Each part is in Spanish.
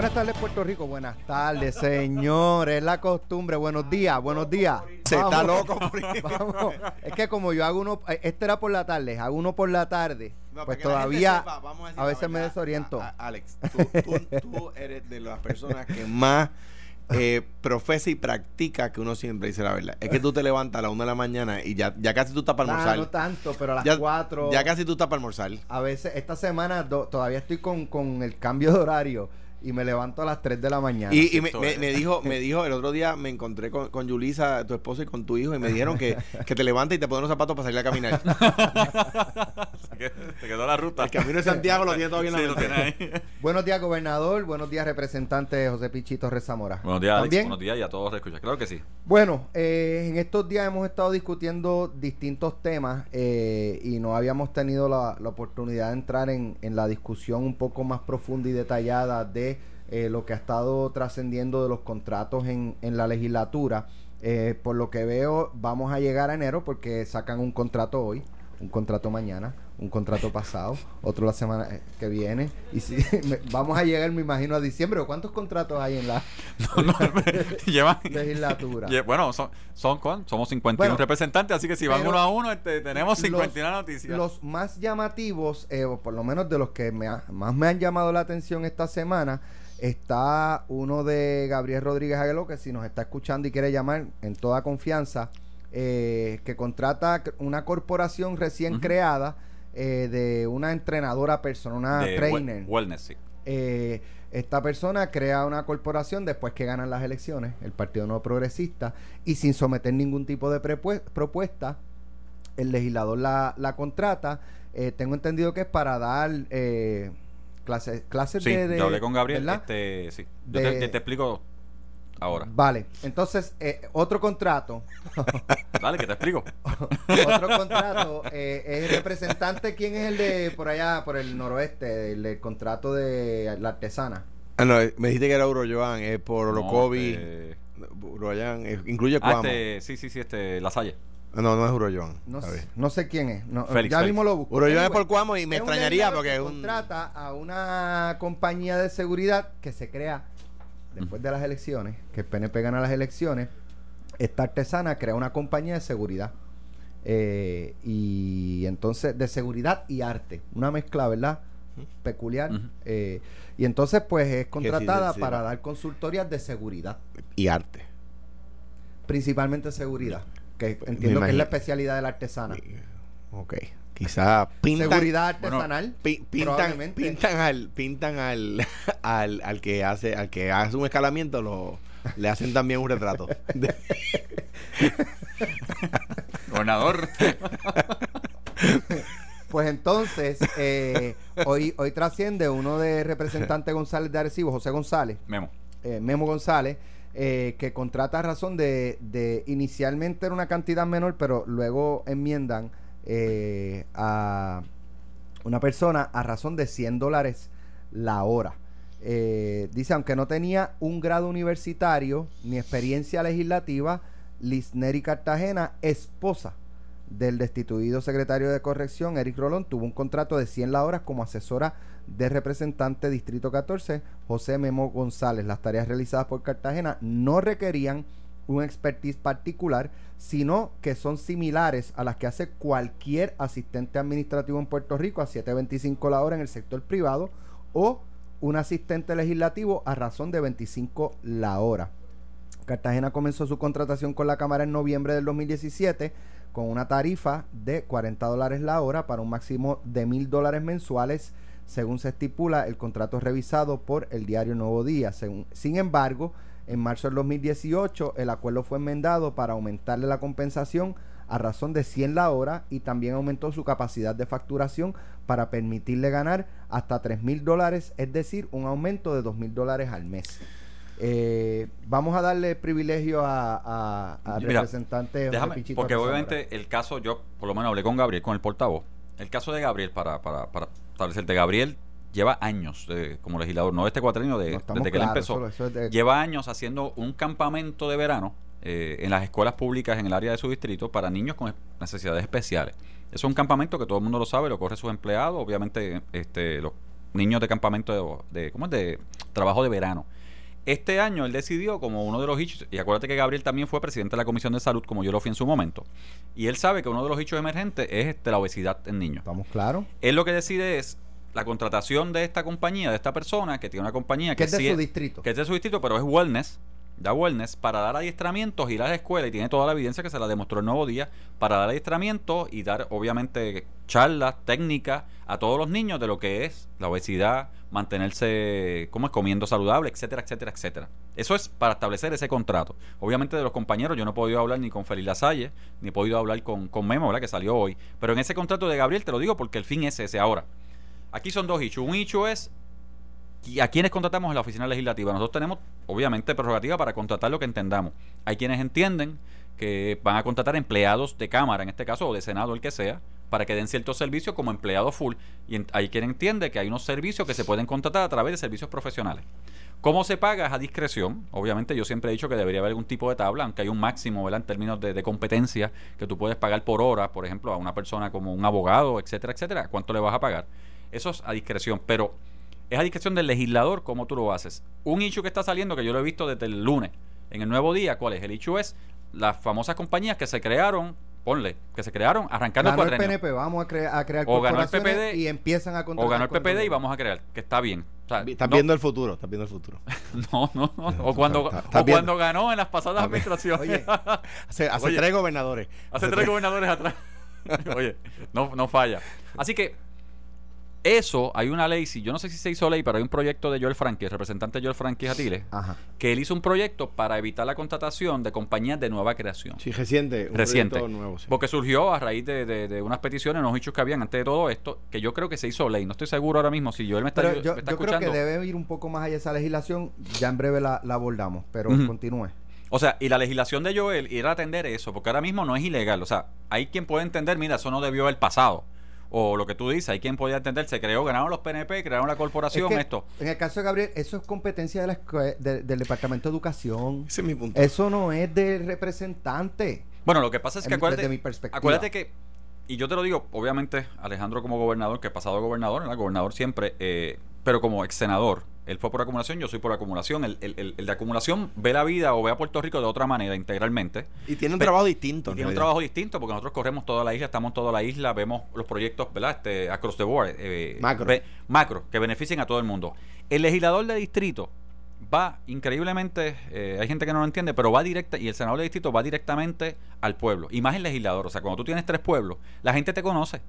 Buenas tardes, Puerto Rico. Buenas tardes, señores. Es la costumbre. Buenos días, buenos días. Se está loco. Vamos. Es que como yo hago uno, este era por la tarde, hago uno por la tarde, No, pues la todavía sepa, a la veces me desoriento. A- a- Alex, tú, tú- tú eres de las personas que más eh, profesa y practica que uno siempre dice la verdad. Es que tú te levantas a las 1 de la mañana y ya, ya casi tú estás para Ah, almorzar. no tanto, pero a las ya, 4. ya casi tú estás para almorzar. A veces, esta semana do- todavía estoy con, con el cambio de horario y me levanto a las 3 de la mañana. Y, y me, dijo, me dijo, el otro día me encontré con, con Yulisa, tu esposa, y con tu hijo, y me dijeron que, que te levantas y te pones los zapatos para salir a caminar. Te quedó la ruta. El camino de Santiago lo tiene todavía en la Sí, mente. ahí. Buenos días, gobernador. Buenos días, representante José Pichito Rezamora. Buenos días, Alex. Buenos días y a todos los escuchas. Claro que sí. Bueno, eh, en estos días hemos estado discutiendo distintos temas eh, y no habíamos tenido la, la oportunidad de entrar en, en la discusión un poco más profunda y detallada de eh, lo que ha estado trascendiendo de los contratos en, en la legislatura. Eh, por lo que veo, vamos a llegar a enero porque sacan un contrato hoy, un contrato mañana, un contrato pasado, otro la semana eh, que viene. Y si, me- vamos a llegar, me imagino, a diciembre. ¿Cuántos contratos hay en la No, no, llevan. legislatura? Lle- Bueno, son, son ¿cuán? somos 51 Bueno, representantes, así que si van uno a uno, este, tenemos los- 51 noticias. Los más llamativos, eh, o por lo menos de los que me ha- más me han llamado la atención esta semana, está uno de Gabriel Rodríguez Aguiló, que si nos está escuchando y quiere llamar en toda confianza, eh, que contrata una corporación recién creada eh, de una entrenadora personal, una de trainer. we- wellness, sí. Eh, esta persona crea una corporación después que ganan las elecciones, el Partido Nuevo Progresista, y sin someter ningún tipo de propuesta, el legislador la, la contrata. Tengo entendido que es para dar eh, clases, clases Sí, de, de- yo hablé con Gabriel. ¿verdad? Este, sí. Yo De- te, te explico ahora. Vale, entonces eh, otro contrato, Dale, que te explico. otro contrato, eh, es el representante, ¿quién es el de por allá, por el noroeste, el, del contrato de la artesana? Ah, no, me dijiste que era Uroyoan, es por No, Orocovi. este- eh, incluye ah, Cuamo. este, sí, sí, sí, este, La Salle. No, no es Uroyoan. No, sé, no sé quién es. no, Félix, ya Félix. mismo lo busco. Uroyoan es por Cuamo y me extrañaría porque que es un... contrata a una compañía de seguridad que se crea después de las elecciones, que el PNP gana las elecciones. Esta artesana crea una compañía de seguridad. Eh, y entonces, de seguridad y arte. Una mezcla, ¿verdad? Peculiar. Eh, y entonces, pues es contratada sí, sí. para dar consultorías de seguridad. Y arte. Principalmente seguridad. Que entiendo que es la especialidad de la artesana. Ok. Quizá pintan... Seguridad bueno, artesanal. pi- pintan, probablemente. pintan al pintan al, al, al que hace al que hace un escalamiento lo le hacen también un retrato Gobernador. Pues entonces, eh, hoy, hoy trasciende uno de representante González de Arecibo, José González, Memo. eh, Memo González, eh, que contrata a razón de, de inicialmente era una cantidad menor, pero luego enmiendan eh, a una persona a razón de 100 dólares la hora. Eh, dice, aunque no tenía un grado universitario ni experiencia legislativa, Lisneri Cartagena, esposa del destituido secretario de corrección, Eric Rolón, tuvo un contrato de 100 la hora como asesora de representante Distrito 14, José Memo González. Las tareas realizadas por Cartagena no requerían un expertise particular, sino que son similares a las que hace cualquier asistente administrativo en Puerto Rico a 7.25 la hora en el sector privado o un asistente legislativo a razón de 25 la hora. Cartagena comenzó su contratación con la Cámara en noviembre del 2017 con una tarifa de 40 dólares la hora para un máximo de mil dólares mensuales, según se estipula el contrato revisado por el diario Nuevo Día. Según- sin embargo, en marzo del 2018 el acuerdo fue enmendado para aumentarle la compensación a razón de 100 la hora y también aumentó su capacidad de facturación para permitirle ganar hasta 3 mil dólares, es decir, un aumento de 2 mil dólares al mes. Eh, vamos a darle privilegio a, a- al Mira, representante Déjame, porque obviamente el caso, yo por lo menos hablé con Gabriel, con el portavoz. El caso de Gabriel, para, para, para establecerte, Gabriel lleva años de- como legislador, no de este cuatrienio, de, No, desde que él empezó. eso- eso es de- Lleva años haciendo un campamento de verano eh, en las escuelas públicas en el área de su distrito para niños con necesidades especiales. Eso es un campamento que todo el mundo lo sabe, lo corre sus empleados, obviamente este, los niños de campamento de, de- ¿cómo es? de trabajo de verano. Este año él decidió como uno de los hechos, y acuérdate que Gabriel también fue presidente de la Comisión de Salud, como yo lo fui en su momento, y él sabe que uno de los hechos emergentes es este, la obesidad en niños. ¿Estamos claros? Él lo que decide es la contratación de esta compañía, de esta persona, que tiene una compañía Que que, es de sí su distrito. que es de su distrito, pero es wellness, da wellness, para dar adiestramientos, ir a la escuela, y tiene toda la evidencia que se la demostró el nuevo día, para dar adiestramientos y dar, obviamente, charlas, técnicas a todos los niños de lo que es la obesidad, mantenerse, cómo es, comiendo saludable, etcétera, etcétera, etcétera. Eso es para establecer ese contrato. Obviamente de los compañeros, yo no he podido hablar ni con Feliz Lasalle, ni he podido hablar con, con Memo, ¿verdad? Que salió hoy. Pero en ese contrato de Gabriel te lo digo porque el fin es ese ahora. Aquí son dos issues. Un issue es ¿Y a quiénes contratamos en la oficina legislativa? Nosotros tenemos, obviamente, prerrogativa para contratar lo que entendamos. Hay quienes entienden que van a contratar empleados de Cámara, en este caso, o de Senado, el que sea, para que den ciertos servicios como empleado full. Y hay quien entiende que hay unos servicios que se pueden contratar a través de servicios profesionales. ¿Cómo se paga? Es a discreción. Obviamente yo siempre he dicho que debería haber algún tipo de tabla, aunque hay un máximo ¿verdad? en términos de, de competencia que tú puedes pagar por hora, por ejemplo, a una persona como un abogado, etcétera, etcétera. ¿Cuánto le vas a pagar? Eso es a discreción, pero es a discreción del legislador cómo tú lo haces. Un issue que está saliendo, que yo lo he visto desde el lunes, en el nuevo día, ¿cuál es? El issue es las famosas compañías que se crearon, ponle, que se crearon arrancando el Ganó el. PNP, vamos a, cre- a crear O ganó el PPD, y empiezan a O ganó el PPD y vamos a crear, que está bien. O sea, Estás no- viendo el futuro, estás viendo el futuro. No, no, no. O cuando, Está- está o bien. cuando ganó en las pasadas administraciones. Oye, Hace, hace Oye. tres gobernadores. Hace tres gobernadores atrás. Oye, no, no falla. Así que eso, hay una ley, si yo no sé si se hizo ley, pero hay un proyecto de Joel Frankie, el representante Joel Frankie Atile, Ajá. que él hizo un proyecto para evitar la contratación de compañías de nueva creación. Sí, reciente. un Reciente. proyecto Nuevo, sí. Porque surgió a raíz de, de- de unas peticiones, unos hechos que habían antes de todo esto, que yo creo que se hizo ley. No estoy seguro ahora mismo si Joel me está, Pero me yo, está yo creo escuchando. que debe ir un poco más allá esa legislación. Ya en breve la, la abordamos, pero continúe. O sea, y la legislación de Joel ir a atender eso, porque ahora mismo no es ilegal. O sea, hay quien puede entender, mira, eso no debió haber pasado. O lo que tú dices, hay quien podía entender, se creó, ganaron los PNP, crearon la corporación, Es que, esto. En el caso de Gabriel, eso es competencia de la escue- de- del Departamento de Educación. Ese es mi punto. Eso no es del representante. Bueno, lo que pasa es que En- acuérdate, desde mi perspectiva. acuérdate que, y yo te lo digo, obviamente, Alejandro como gobernador, que he pasado gobernador, el gobernador siempre, eh, pero como ex senador, él fue por acumulación, yo soy por acumulación. El, el- el- el de acumulación ve la vida o ve a Puerto Rico de otra manera, integralmente. Y tiene un trabajo distinto. Tiene un trabajo distinto porque nosotros corremos toda la isla, estamos en toda la isla, vemos los proyectos, ¿verdad? Este, across the board. eh, Macro. ve- macro, que beneficien a todo el mundo. El legislador de distrito va increíblemente, eh, hay gente que no lo entiende, pero va directa, y el senador de distrito va directamente al pueblo. Y más el legislador. O sea, cuando tú tienes tres pueblos, la gente te conoce.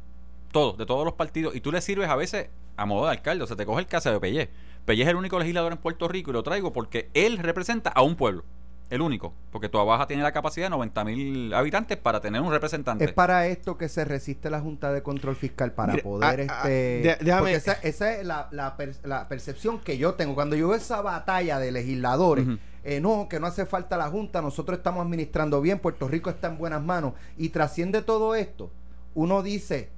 Todos, de todos los partidos. Y tú le sirves a veces a modo de alcalde. O sea, te coge el caso de Pellé. Pellé es el único legislador en Puerto Rico y lo traigo porque él representa a un pueblo. El único. Porque Toa Baja tiene la capacidad de 90 mil habitantes para tener un representante. Es para esto que se resiste la Junta de Control Fiscal, para Mire, poder ah, ah, este... déjame- porque esa, esa es la, la per- la percepción que yo tengo. Cuando yo veo esa batalla de legisladores, eh, no, que no hace falta la Junta, nosotros estamos administrando bien, Puerto Rico está en buenas manos, y trasciende todo esto, uno dice,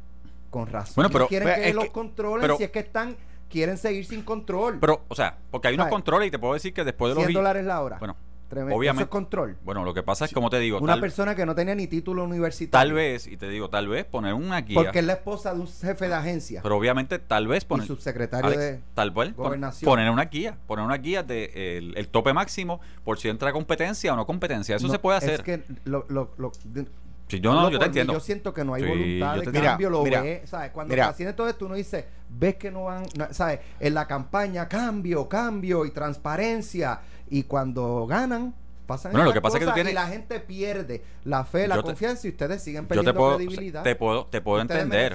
con razón, Bueno, pero- quieren pero que los que- controlen pero- si es que están, quieren seguir sin control. Pero, o sea, porque hay unos controles y te puedo decir que después de los... 100 vi- dólares la hora. Bueno, Tremendo. obviamente- Eso es control. bueno, lo que pasa es, como te digo, Una tal, persona que no tenía ni título universitario. tal vez, y te digo, tal vez poner una guía... Porque es la esposa de un jefe de agencia. Pero obviamente, tal vez y poner... subsecretario Alex, de tal vez gobernación. poner una guía, poner una guía de el, el tope máximo por si entra competencia o no competencia. Eso No, se puede hacer. Es que lo, lo, lo- de- Sí, yo no, yo te entiendo. Yo siento que no hay Sí, voluntad de cambio, lo Mira, ve, ¿sabes? Cuando mira. trasciende todo esto, uno dice, ves que no van, no, ¿sabes? En la campaña, cambio, cambio y transparencia. Y cuando ganan, pasan Bueno, lo que pasa es que tú cosas tienes- y la gente pierde la fe, la Yo te- confianza y ustedes siguen Yo perdiendo te puedo, credibilidad. te puedo, te puedo Ustedes entender.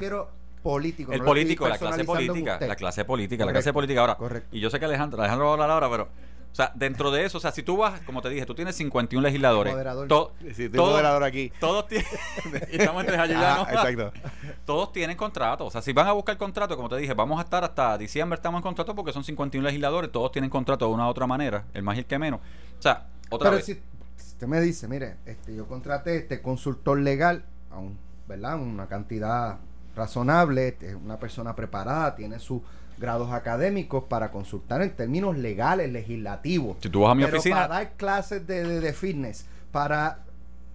político. El no político, la clase política, la clase política, la clase política. Ahora, correcto. y yo sé que Alejandro, Alejandro va a hablar ahora, pero, sea, dentro de eso, o sea, si tú vas, como te dije, tú tienes 51 legisladores. Moderador. to- Sí, todos- moderador aquí. Todos tienen. y estamos entre Ah, ¿no? exacto. Todos tienen contrato. O sea, si van a buscar contrato, como te dije, vamos a estar hasta diciembre, estamos en contrato porque son 51 legisladores, todos tienen contrato de una u otra manera, el más y el que menos. O sea, otra Pero vez. si si usted me dice, mire, este, yo contraté este consultor legal a un, ¿verdad? Una cantidad razonable, este, es una persona preparada, tiene sus grados académicos para consultar en términos legales, legislativos. Si tú vas a mi Pero oficina- Para dar clases de, de, de fitness, para,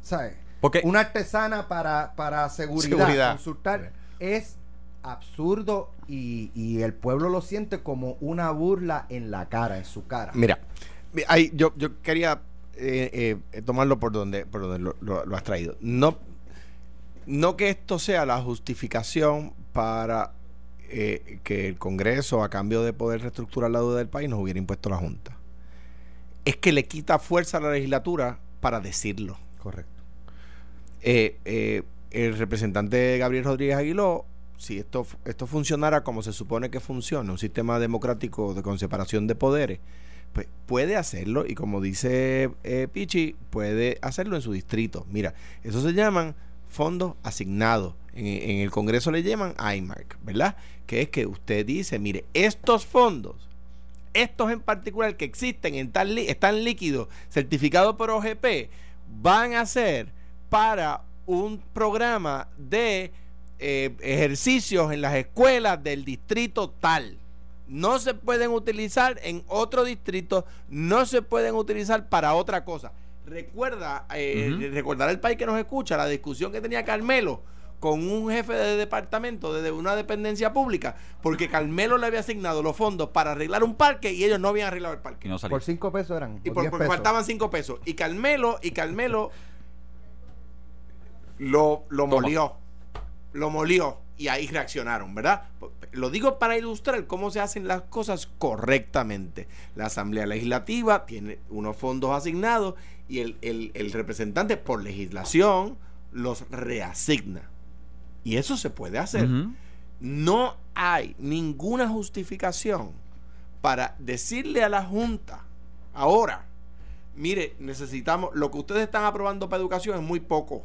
¿sabes? Porque- Una artesana para, para seguridad, Seguridad. consultar, es absurdo y, y el pueblo lo siente como una burla en la cara, en su cara. Mira, mi- ahí yo, yo quería eh, eh, tomarlo por donde, por donde lo, lo- lo has traído. No, no que esto sea la justificación para eh, que el Congreso, a cambio de poder reestructurar la deuda del país, nos hubiera impuesto la Junta. Es que le quita fuerza a la legislatura para decirlo. Correcto. Eh, eh, el representante Gabriel Rodríguez Aguiló, si esto, esto funcionara como se supone que funciona, un sistema democrático de con separación de poderes, pues puede hacerlo y como dice eh, Pichi, puede hacerlo en su distrito. Mira, eso se llaman fondos asignados. En, en el Congreso le llaman IMARC, ¿verdad? Que es que usted dice, mire, estos fondos, estos en particular que existen, en tal están líquidos, certificados por OGP, van a ser para un programa de eh, ejercicios en las escuelas del distrito tal. No se pueden utilizar en otro distrito, no se pueden utilizar para otra cosa. Recuerda, eh, al país que nos escucha la discusión que tenía Carmelo con un jefe de departamento de una dependencia pública, porque Carmelo le había asignado los fondos para arreglar un parque y ellos no habían arreglado el parque. No. Por cinco pesos eran. Y por, porque pesos. faltaban cinco pesos. Y Carmelo, y Carmelo lo, lo Toma. molió. Lo molió. Y ahí reaccionaron, ¿verdad? Lo digo para ilustrar cómo se hacen las cosas correctamente. La Asamblea Legislativa tiene unos fondos asignados y el, el- el representante por legislación los reasigna. Y eso se puede hacer. No hay ninguna justificación para decirle a la Junta ahora, mire, necesitamos, lo que ustedes están aprobando para educación es muy poco.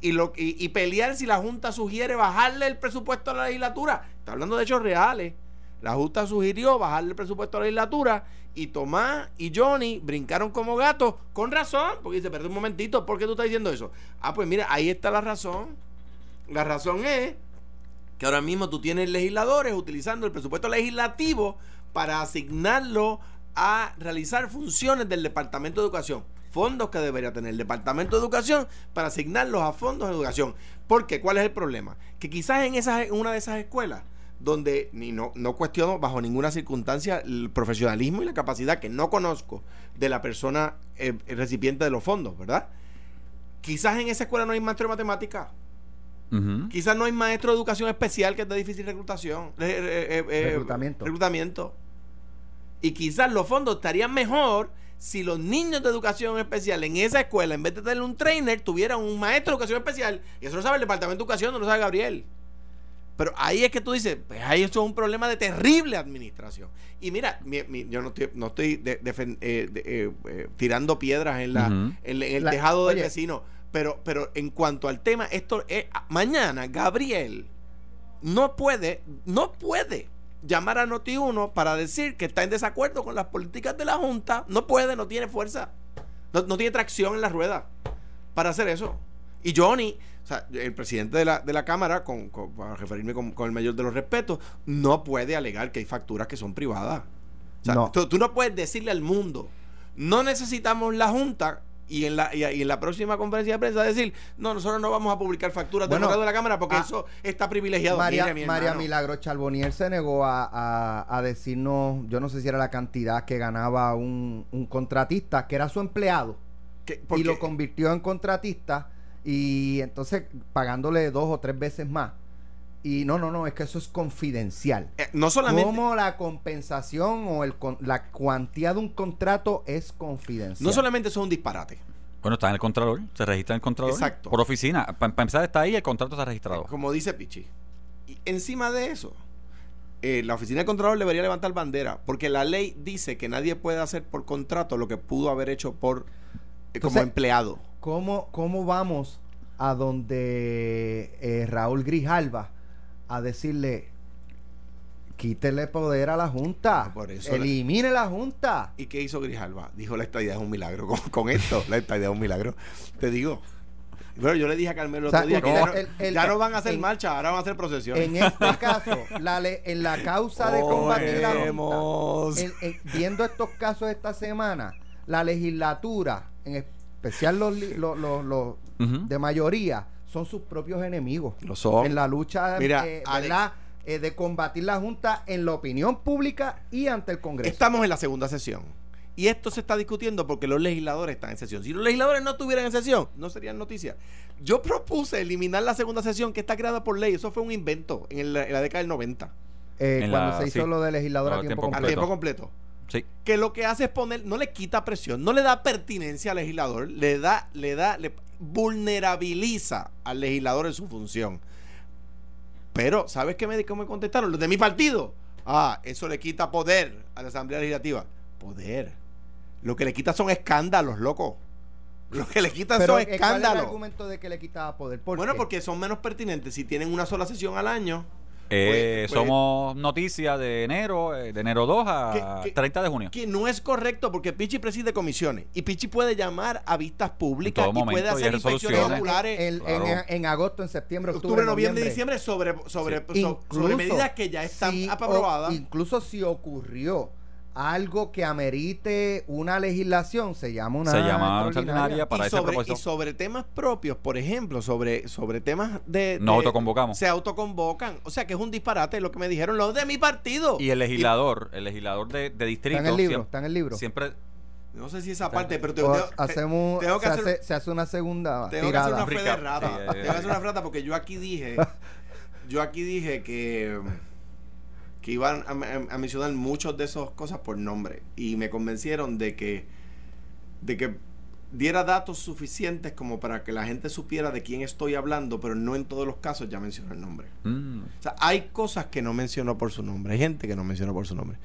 Y, lo, y, y pelear si la Junta sugiere bajarle el presupuesto a la legislatura. Está hablando de hechos reales. La Junta sugirió bajarle el presupuesto a la legislatura y Tomás y Johnny brincaron como gatos con razón. Porque dice, perdón un momentito, ¿por qué tú estás diciendo eso? Ah, pues mira, ahí está la razón. La razón es que ahora mismo tú tienes legisladores utilizando el presupuesto legislativo para asignarlo a realizar funciones del Departamento de Educación. Fondos que debería tener el Departamento de Educación para asignarlos a fondos de educación. Porque, ¿cuál es el problema? Que quizás en, esas, en una de esas escuelas, donde ni no, no cuestiono bajo ninguna circunstancia el profesionalismo y la capacidad que no conozco de la persona eh, recipiente de los fondos, ¿verdad? Quizás en esa escuela no hay maestro de Quizás no hay maestro de educación especial que es de difícil reclutación. eh, eh, eh, eh, Reclutamiento. reclutamiento. Y quizás los fondos estarían mejor si los niños de educación especial en esa escuela, en vez de tener un trainer, tuvieran un maestro de educación especial. Y eso lo sabe el Departamento de Educación, no lo sabe Gabriel. Pero ahí es que tú dices, pues ahí eso es un problema de terrible administración. Y mira, mi- mi- yo no estoy, no estoy de- eh, de- eh, eh, tirando piedras en, la, en, en el La- tejado del oye. vecino. Pero, pero en cuanto al tema, esto es, mañana Gabriel no puede, no puede llamar a Noti1 para decir que está en desacuerdo con las políticas de la Junta. No puede, no tiene fuerza. No, no tiene tracción en la rueda para hacer eso. Y Johnny, o sea, el presidente de la, de la Cámara, con, con- para referirme con, con el mayor de los respetos, no puede alegar que hay facturas que son privadas. O sea, No. Tú, tú no puedes decirle al mundo, no necesitamos la Junta. Y en, la, y, y en la próxima conferencia de prensa decir, no, nosotros no vamos a publicar facturas Bueno, de la Cámara porque ah, eso está privilegiado. María, mi María. Milagro Charbonier se negó a, a- a decirnos, yo no sé si era la cantidad que ganaba un, un contratista, que era su empleado, y lo convirtió en contratista, y entonces pagándole dos o tres veces más. Y no, no, no, es que eso es confidencial. eh, no solamente, Cómo la compensación o el con- la cuantía de un contrato es confidencial. no solamente eso es un disparate. Bueno, está en el Contralor, se registra en el Contralor. Exacto. Por oficina. Para empezar, está ahí, el contrato está registrado. Como dice Pichi. Y encima de eso, eh, la oficina de Contralor debería levantar bandera, porque la ley dice que nadie puede hacer por contrato lo que pudo haber hecho por eh, como empleado. ¿Cómo, cómo vamos a donde eh, Raúl Grijalva a decirle quítele poder a la Junta, Ah, por eso elimine la Junta? ¿Y qué hizo Grijalva? Dijo la estadía es un milagro. Con, con esto, la estadía es un milagro. Te digo. Bueno, yo le dije a Carmelo el O sea, otro día que no, ya, no, el- el- ya no van a hacer en- marcha, ahora van a hacer procesiones. En este caso, la le- en la causa de combatir la Junta, en- viendo estos casos esta semana, la legislatura, en especial los, de mayoría, son sus propios enemigos. Lo son. En la lucha Mira, eh. Eh, de combatir la Junta en la opinión pública y ante el Congreso. Estamos en la segunda sesión. Y esto se está discutiendo porque los legisladores están en sesión. Si los legisladores no estuvieran en sesión, no serían noticias. Yo propuse eliminar la segunda sesión que está creada por ley. Eso fue un invento en, el- en la década del 90. Eh, cuando la- se hizo sí. lo de legislador No, a tiempo tiempo A completo. tiempo completo. Sí. Que lo que hace es poner, no le quita presión, no le da pertinencia al legislador, le da, le da, le vulnerabiliza al legislador en su función. Pero, ¿sabes qué me, cómo me contestaron? Los de mi partido. Ah, eso le quita poder a la Asamblea Legislativa. Poder. Lo que le quita son escándalos, loco. Lo que le quita Pero son eh, ¿cuál es el escándalos. argumento de que le quitaba poder? ¿Por Bueno, qué? porque son menos pertinentes. Si tienen una sola sesión al año, Eh, Pues- pues- somos noticias de enero, eh, de enero 2 a ¿Qué- qué- 30 de junio. que no es correcto porque Pichi preside comisiones y Pichi puede llamar a vistas públicas y puede momento, y hacer hay inspecciones oculares. En, en- Claro. en- en agosto, en septiembre, octubre, octubre, noviembre y diciembre sobre, sobre, Sí. so- sobre medidas que ya están si aprobadas. o- incluso si ocurrió algo que amerite una legislación, se llama una Se llama extraordinaria. extraordinaria para y, ese sobre, propósito. y sobre temas propios, por ejemplo, sobre, sobre temas de... De- autoconvocamos. Se autoconvocan. O sea que es un disparate lo que me dijeron los de mi partido. Y el legislador, el legislador de, de distrito, Está en el libro, siempre, está en el libro. siempre no sé si esa parte, pero hacemos, tengo que se, hacer- hace, se hace una segunda Tengo que hacer tirada. una fe de rata. Sí, Tengo que hacer una frata porque yo aquí dije. yo aquí dije que. Que iban a, a- a mencionar muchas de esas cosas por nombre. Y me convencieron de que. De que diera datos suficientes como para que la gente supiera de quién estoy hablando, pero no en todos los casos ya menciono el nombre. Mm. O sea, hay cosas que no menciono por su nombre. Hay gente que no menciono por su nombre.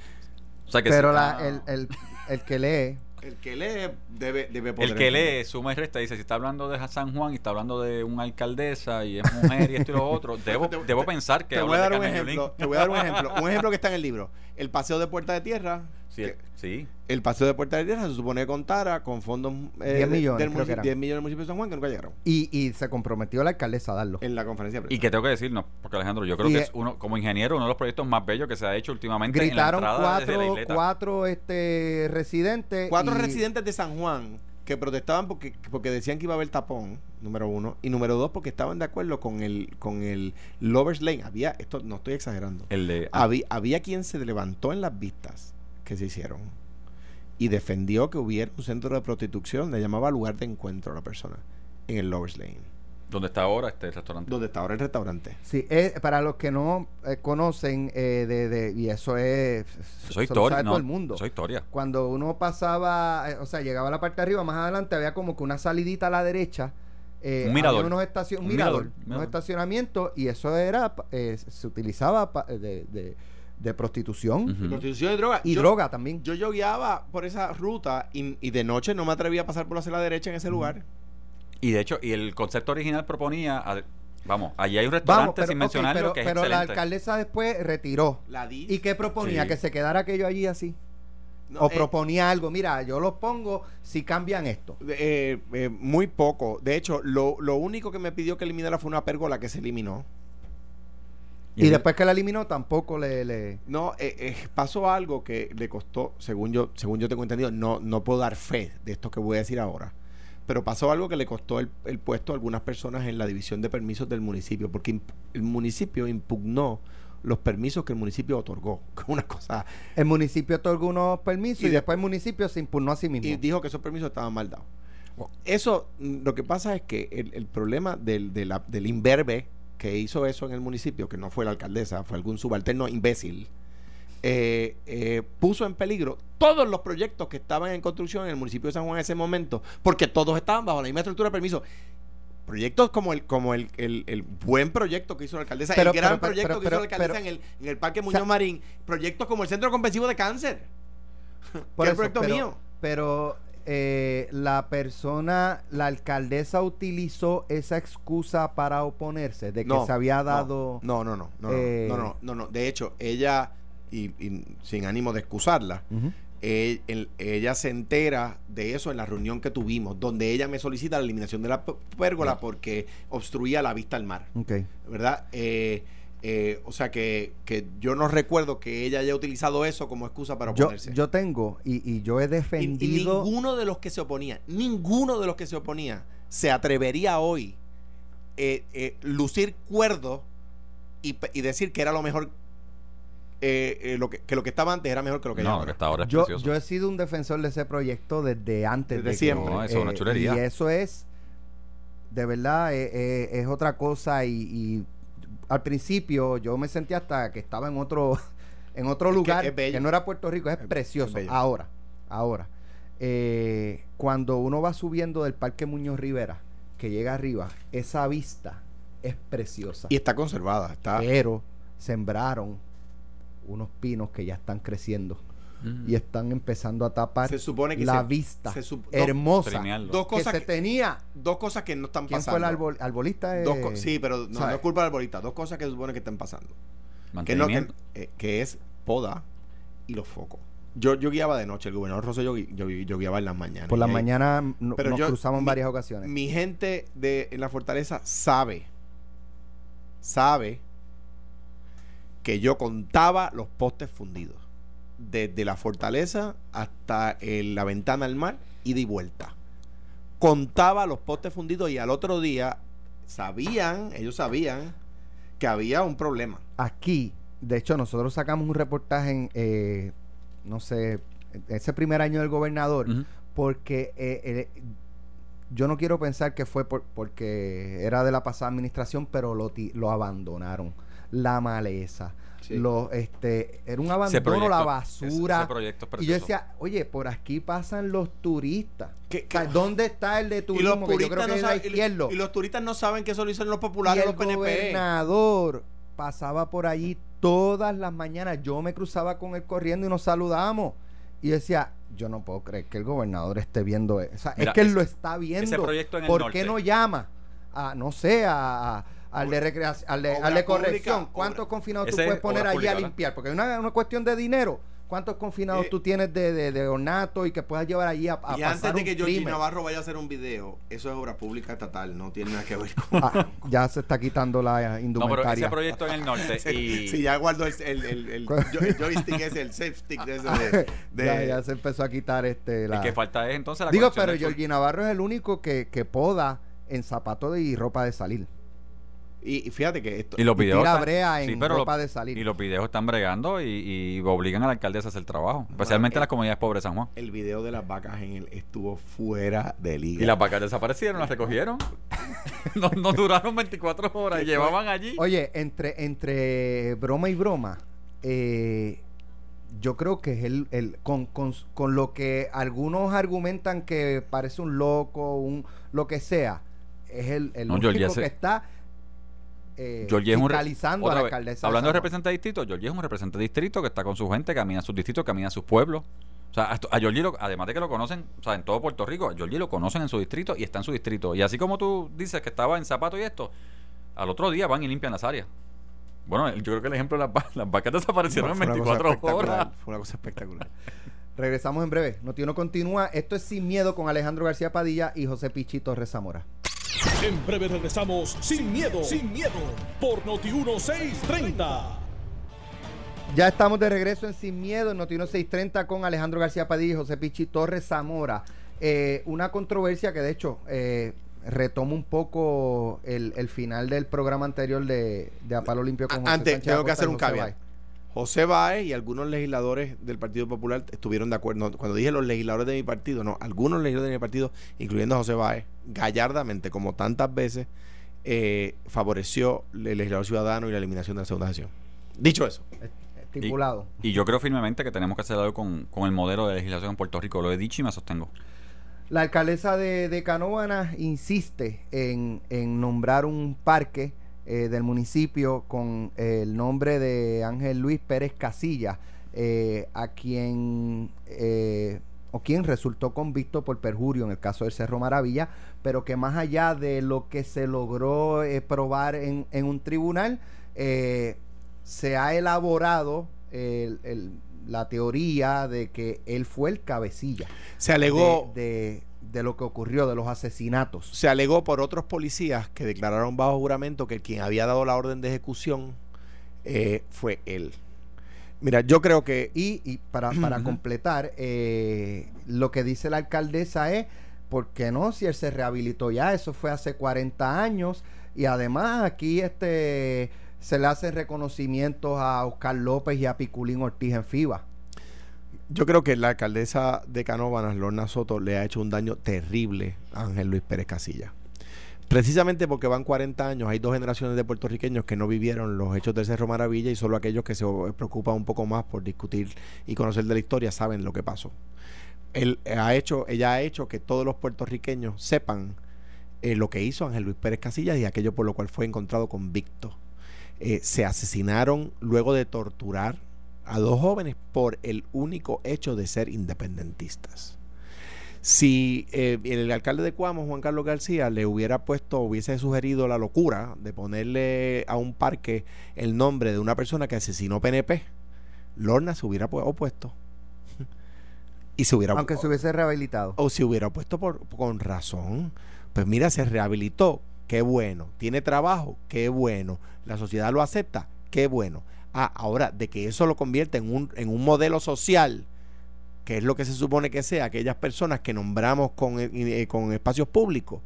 O sea que Pero sí. la- Ah. el, el, el que lee, El que lee debe, debe poder. El que lee, suma y resta, dice, si está hablando de San Juan y está hablando de una alcaldesa y es mujer y esto y lo otro, debo, debo pensar que Te voy a dar un ejemplo. Te voy a dar un ejemplo. Un ejemplo que está en el libro. El paseo de Puerta de Tierra. Sí, que- sí. El paseo de Puerta de Tierra se supone que contara con fondos eh, 10 millones, del municipio, eran. 10 millones del municipio de San Juan que nunca llegaron y, y se comprometió la alcaldesa a darlo. en la conferencia de prensa. Y que tengo que decir, no, porque Alejandro, yo creo Y, que es uno, como ingeniero, uno de los proyectos más bellos que se ha hecho últimamente Gritaron en la desde la cuatro, cuatro este, residentes. Cuatro y- residentes de San Juan que protestaban porque, porque decían que iba a haber tapón, número uno, y número dos porque estaban de acuerdo con el con el Lovers Lane. Había, esto no estoy exagerando, El de... había, había quien se levantó en las vistas que se hicieron y defendió que hubiera un centro de prostitución, le llamaba lugar de encuentro a la persona, en el Lovers Lane, donde está ahora este restaurante. donde está ahora el restaurante. Sí, eh, para los que no eh, conocen, eh, de, de- y eso es. Eso lo historia, sabe no, todo el mundo. eso es historia. Cuando uno pasaba, eh, o sea, llegaba a la parte de arriba, más adelante había como que una salidita a la derecha. eh, Un mirador. unos estacion- Un mirador, mirador, unos estacionamientos, y eso era, eh, se utilizaba pa- de, de- de prostitución. Prostitución y droga. y Yo- droga también. Yo yogueaba por esa ruta y, y de noche no me atrevía a pasar por hacia la derecha en ese lugar. Y de hecho, y el concepto original proponía, a- vamos, allí hay un Vamos, restaurante pero, sin mencionar pero, lo que es pero la alcaldesa después retiró. La di. ¿Y qué proponía? Sí. Que se quedara aquello allí así. No, o eh, proponía algo, mira, yo los pongo si cambian esto. eh, eh, muy poco. De hecho, lo, lo único que me pidió que eliminara fue una pérgola que se eliminó. Y, después que la eliminó, tampoco le... le- No, eh, eh, pasó algo que le costó, según yo, según yo tengo entendido, no, no puedo dar fe de esto que voy a decir ahora. Pero pasó algo que le costó el, el puesto a algunas personas en la división de permisos del municipio, porque imp- el municipio impugnó los permisos que el municipio otorgó. Una cosa. El municipio otorgó unos permisos Y y, de- después el municipio se impugnó a sí mismo. Y dijo que esos permisos estaban mal dados. Eso, mm, lo que pasa es que el, el problema del, de la- del imberbe que hizo eso en el municipio, que no fue la alcaldesa, fue algún subalterno imbécil, eh, eh, puso en peligro todos los proyectos que estaban en construcción en el municipio de San Juan en ese momento, porque todos estaban bajo la misma estructura de permiso. Proyectos como el como el, el- el buen proyecto que hizo la alcaldesa, Pero- el gran pero- pero- proyecto que hizo la alcaldesa en, el, en el Parque O Muñoz sea- Marín, proyectos como el Centro Convensivo de Cáncer, Por que es eso, el proyecto mío. Pero eh, la persona, la alcaldesa utilizó esa excusa para oponerse, de que No, se había dado... No, no, no, no, no, eh, no, no, no, no. De hecho, ella, y, y sin ánimo de excusarla, eh, el- ella se entera de eso en la reunión que tuvimos, donde ella me solicita la eliminación de la pérgola porque obstruía la vista al mar, Ok. ¿verdad? Eh, eh, o sea que, que yo no recuerdo que ella haya utilizado eso como excusa para Yo, oponerse. yo tengo, y, y yo he Y- y, defendido... ninguno de los que se oponía, ninguno de los que se oponía se atrevería hoy eh, eh, lucir cuerdo y, y decir que era lo mejor, eh, eh, lo que, que lo que estaba antes era mejor que lo que No, ahora. que está ahora es Yo, he sido un defensor de ese proyecto desde antes Desde de que- siempre. No, eso es una chulería. Y eso es, de verdad, eh, eh, es otra cosa. Y, y al principio yo me sentía hasta que estaba en otro, en otro Es lugar que no era Puerto Rico, es, Es- precioso. es ahora, ahora. eh, cuando uno va subiendo del Parque Muñoz Rivera, que llega arriba, esa vista es preciosa. Y está conservada. Está, Pero sembraron unos pinos que ya están creciendo Mm. y están empezando a tapar se supone que la se- vista se sup- dos- hermosa dos que cosas se que, tenía. dos cosas que no están ¿Quién pasando. fue el arbol- arbolista? Eh, sí, pero no, es culpa del arbolista. Dos cosas que se supone que están pasando. Que, no, que, eh, que es poda y los focos. Yo, yo guiaba de noche, el gobernador Rosselló yo, yo, yo guiaba en las mañanas. Por la Y ahí- mañana no- Pero nos yo- cruzamos en varias ocasiones. Mi gente de en la fortaleza sabe, sabe que yo contaba los postes fundidos. Desde la fortaleza hasta el- la ventana al mar, ida y vuelta. Contaba los postes fundidos y al otro día sabían, ellos sabían que había un problema. Aquí, de hecho, nosotros sacamos un reportaje en, eh, no sé, ese primer año del gobernador, porque eh, eh, yo no quiero pensar que fue por- porque era de la pasada administración, pero lo, lo abandonaron. La maleza. Sí. Lo, este, era un abandono, proyecto- la basura. ese proyecto es y yo decía, oye, por aquí pasan los turistas. Que- O sea, que- ¿Dónde está el de y turismo? los Que yo creo turistas que no y- y los turistas no saben que eso lo hicieron los Y populares, el los PNP. gobernador pasaba por allí todas las mañanas. Yo me cruzaba con él corriendo y nos saludamos. Y decía, yo no puedo creer que el gobernador esté viendo eso. O sea, Mira, es que él ese- lo está viendo. ese proyecto en el ¿Por norte. qué no llama a, no sé, a, a- al de recreación, al de, al de pública, corrección? obra- ¿Cuántos confinados tú Ese puedes es poner allí pública, a limpiar? Porque es una, una cuestión de dinero. ¿Cuántos confinados Eh, tú tienes de, de, de ornato y que puedas llevar allí a, a y pasar antes de que Georgie? Navarro vaya a hacer un video, eso es obra pública estatal, no tiene nada que ver con. Ah, ya se está quitando la No, pero indumentaria. ese proyecto en el norte y Si ya guardo el, el, el, el, jo- el joystick ese, el safe stick de ese de, de- ya, ya se empezó a quitar este la... el que falta es entonces la Digo, pero. Georgie Navarro es el único que, que poda en zapatos y ropa de salir. Y, y fíjate que esto. Y los videos tira están- brea sí, en pero ropa lo- de salir. Y los videos están bregando y, y obligan a la alcaldesa a hacer trabajo. Especialmente las comunidades pobres de San Juan. El video de las vacas en el estuvo fuera de liga. Y las vacas desaparecieron, las recogieron. no, no duraron 24 horas. Llevaban allí. Oye, entre, entre broma y broma, eh, yo creo que es el, el con, con, con lo que algunos argumentan que parece un loco, un lo que sea, es el, el No, único que está eh, Georgie es un re- fiscalizando a la vez, alcaldesa. Hablando de Juan. representante de distrito, Georgie es un representante de distrito que está con su gente, camina a sus distritos, camina a sus pueblos. O sea, a, Georgie, lo- además de que lo conocen, o sea, en todo Puerto Rico, a Georgie lo conocen en su distrito y está en su distrito. Y así como tú dices que estaba en zapato y esto, al otro día van y limpian las áreas. Bueno, yo creo que el ejemplo de las, las vacas desaparecieron en una cosa 24 espectacular, horas. Fue una cosa espectacular. Regresamos en breve. Notiuno continúa. Esto es Sin Miedo con Alejandro García Padilla y José Pichito Rezamora. En breve regresamos sin miedo, sin miedo, por Noti 1630. Ya estamos de regreso en Sin Miedo en Notiuno 630 con Alejandro García Padilla y José Pichi Torres Zamora. Eh, una controversia que de hecho eh, retoma un poco el, el final del programa anterior de, de A Palo Limpio con José Antes, Sánchez tengo que hacer un caveat. José Baez y algunos legisladores del Partido Popular estuvieron de acuerdo. No, cuando dije los legisladores de mi partido, no, algunos legisladores de mi partido, incluyendo a José Baez, gallardamente, como tantas veces, eh, favoreció el legislador ciudadano y la eliminación de la segunda sesión. Dicho eso, Estipulado. Y yo creo firmemente que tenemos que hacer algo con, con el modelo de legislación en Puerto Rico. Lo he dicho y me sostengo. La alcaldesa de, de Canóvana insiste en, en nombrar un parque eh, del municipio con el nombre de Ángel Luis Pérez Casilla, eh, a quien eh, o quien resultó convicto por perjurio en el caso del Cerro Maravilla, pero que más allá de lo que se logró eh, probar en, en un tribunal, eh, se ha elaborado el- el- la teoría de que él fue el cabecilla se alegó, de, de- de lo que ocurrió, de los asesinatos. se alegó por otros policías que declararon bajo juramento que quien había dado la orden de ejecución eh, fue él. Mira, yo creo que Y, y para, para completar, eh, lo que dice la alcaldesa es, ¿por qué no? Si él se rehabilitó ya, eso fue hace 40 años, Y además aquí este se le hacen reconocimientos a Oscar López y a Piculín Ortiz en FIBA. Yo creo que la alcaldesa de Canóvanas, Lorna Soto, le ha hecho un daño terrible a Ángel Luis Pérez Casilla. Precisamente porque van 40 años, hay dos generaciones de puertorriqueños que no vivieron los hechos del Cerro Maravilla y solo aquellos que se preocupan un poco más por discutir y conocer de la historia saben lo que pasó. Él ha hecho, ella ha hecho que todos los puertorriqueños sepan eh, lo que hizo Ángel Luis Pérez Casillas y aquello por lo cual fue encontrado convicto. Eh, se asesinaron luego de torturar a dos jóvenes por el único hecho de ser independentistas. Si eh, el alcalde de Cuamo, Juan Carlos García, le hubiera puesto, hubiese sugerido la locura de ponerle a un parque el nombre de una persona que asesinó PNP, Lorna se hubiera opuesto. y se hubiera Aunque se hubiese rehabilitado. O se hubiera opuesto por, con razón. Pues mira, se rehabilitó, qué bueno. Tiene trabajo, qué bueno. La sociedad lo acepta, qué bueno. Ah, ahora, de que eso lo convierte en un, en un modelo social que es lo que se supone que sea, aquellas personas que nombramos con, eh, eh, con espacios públicos,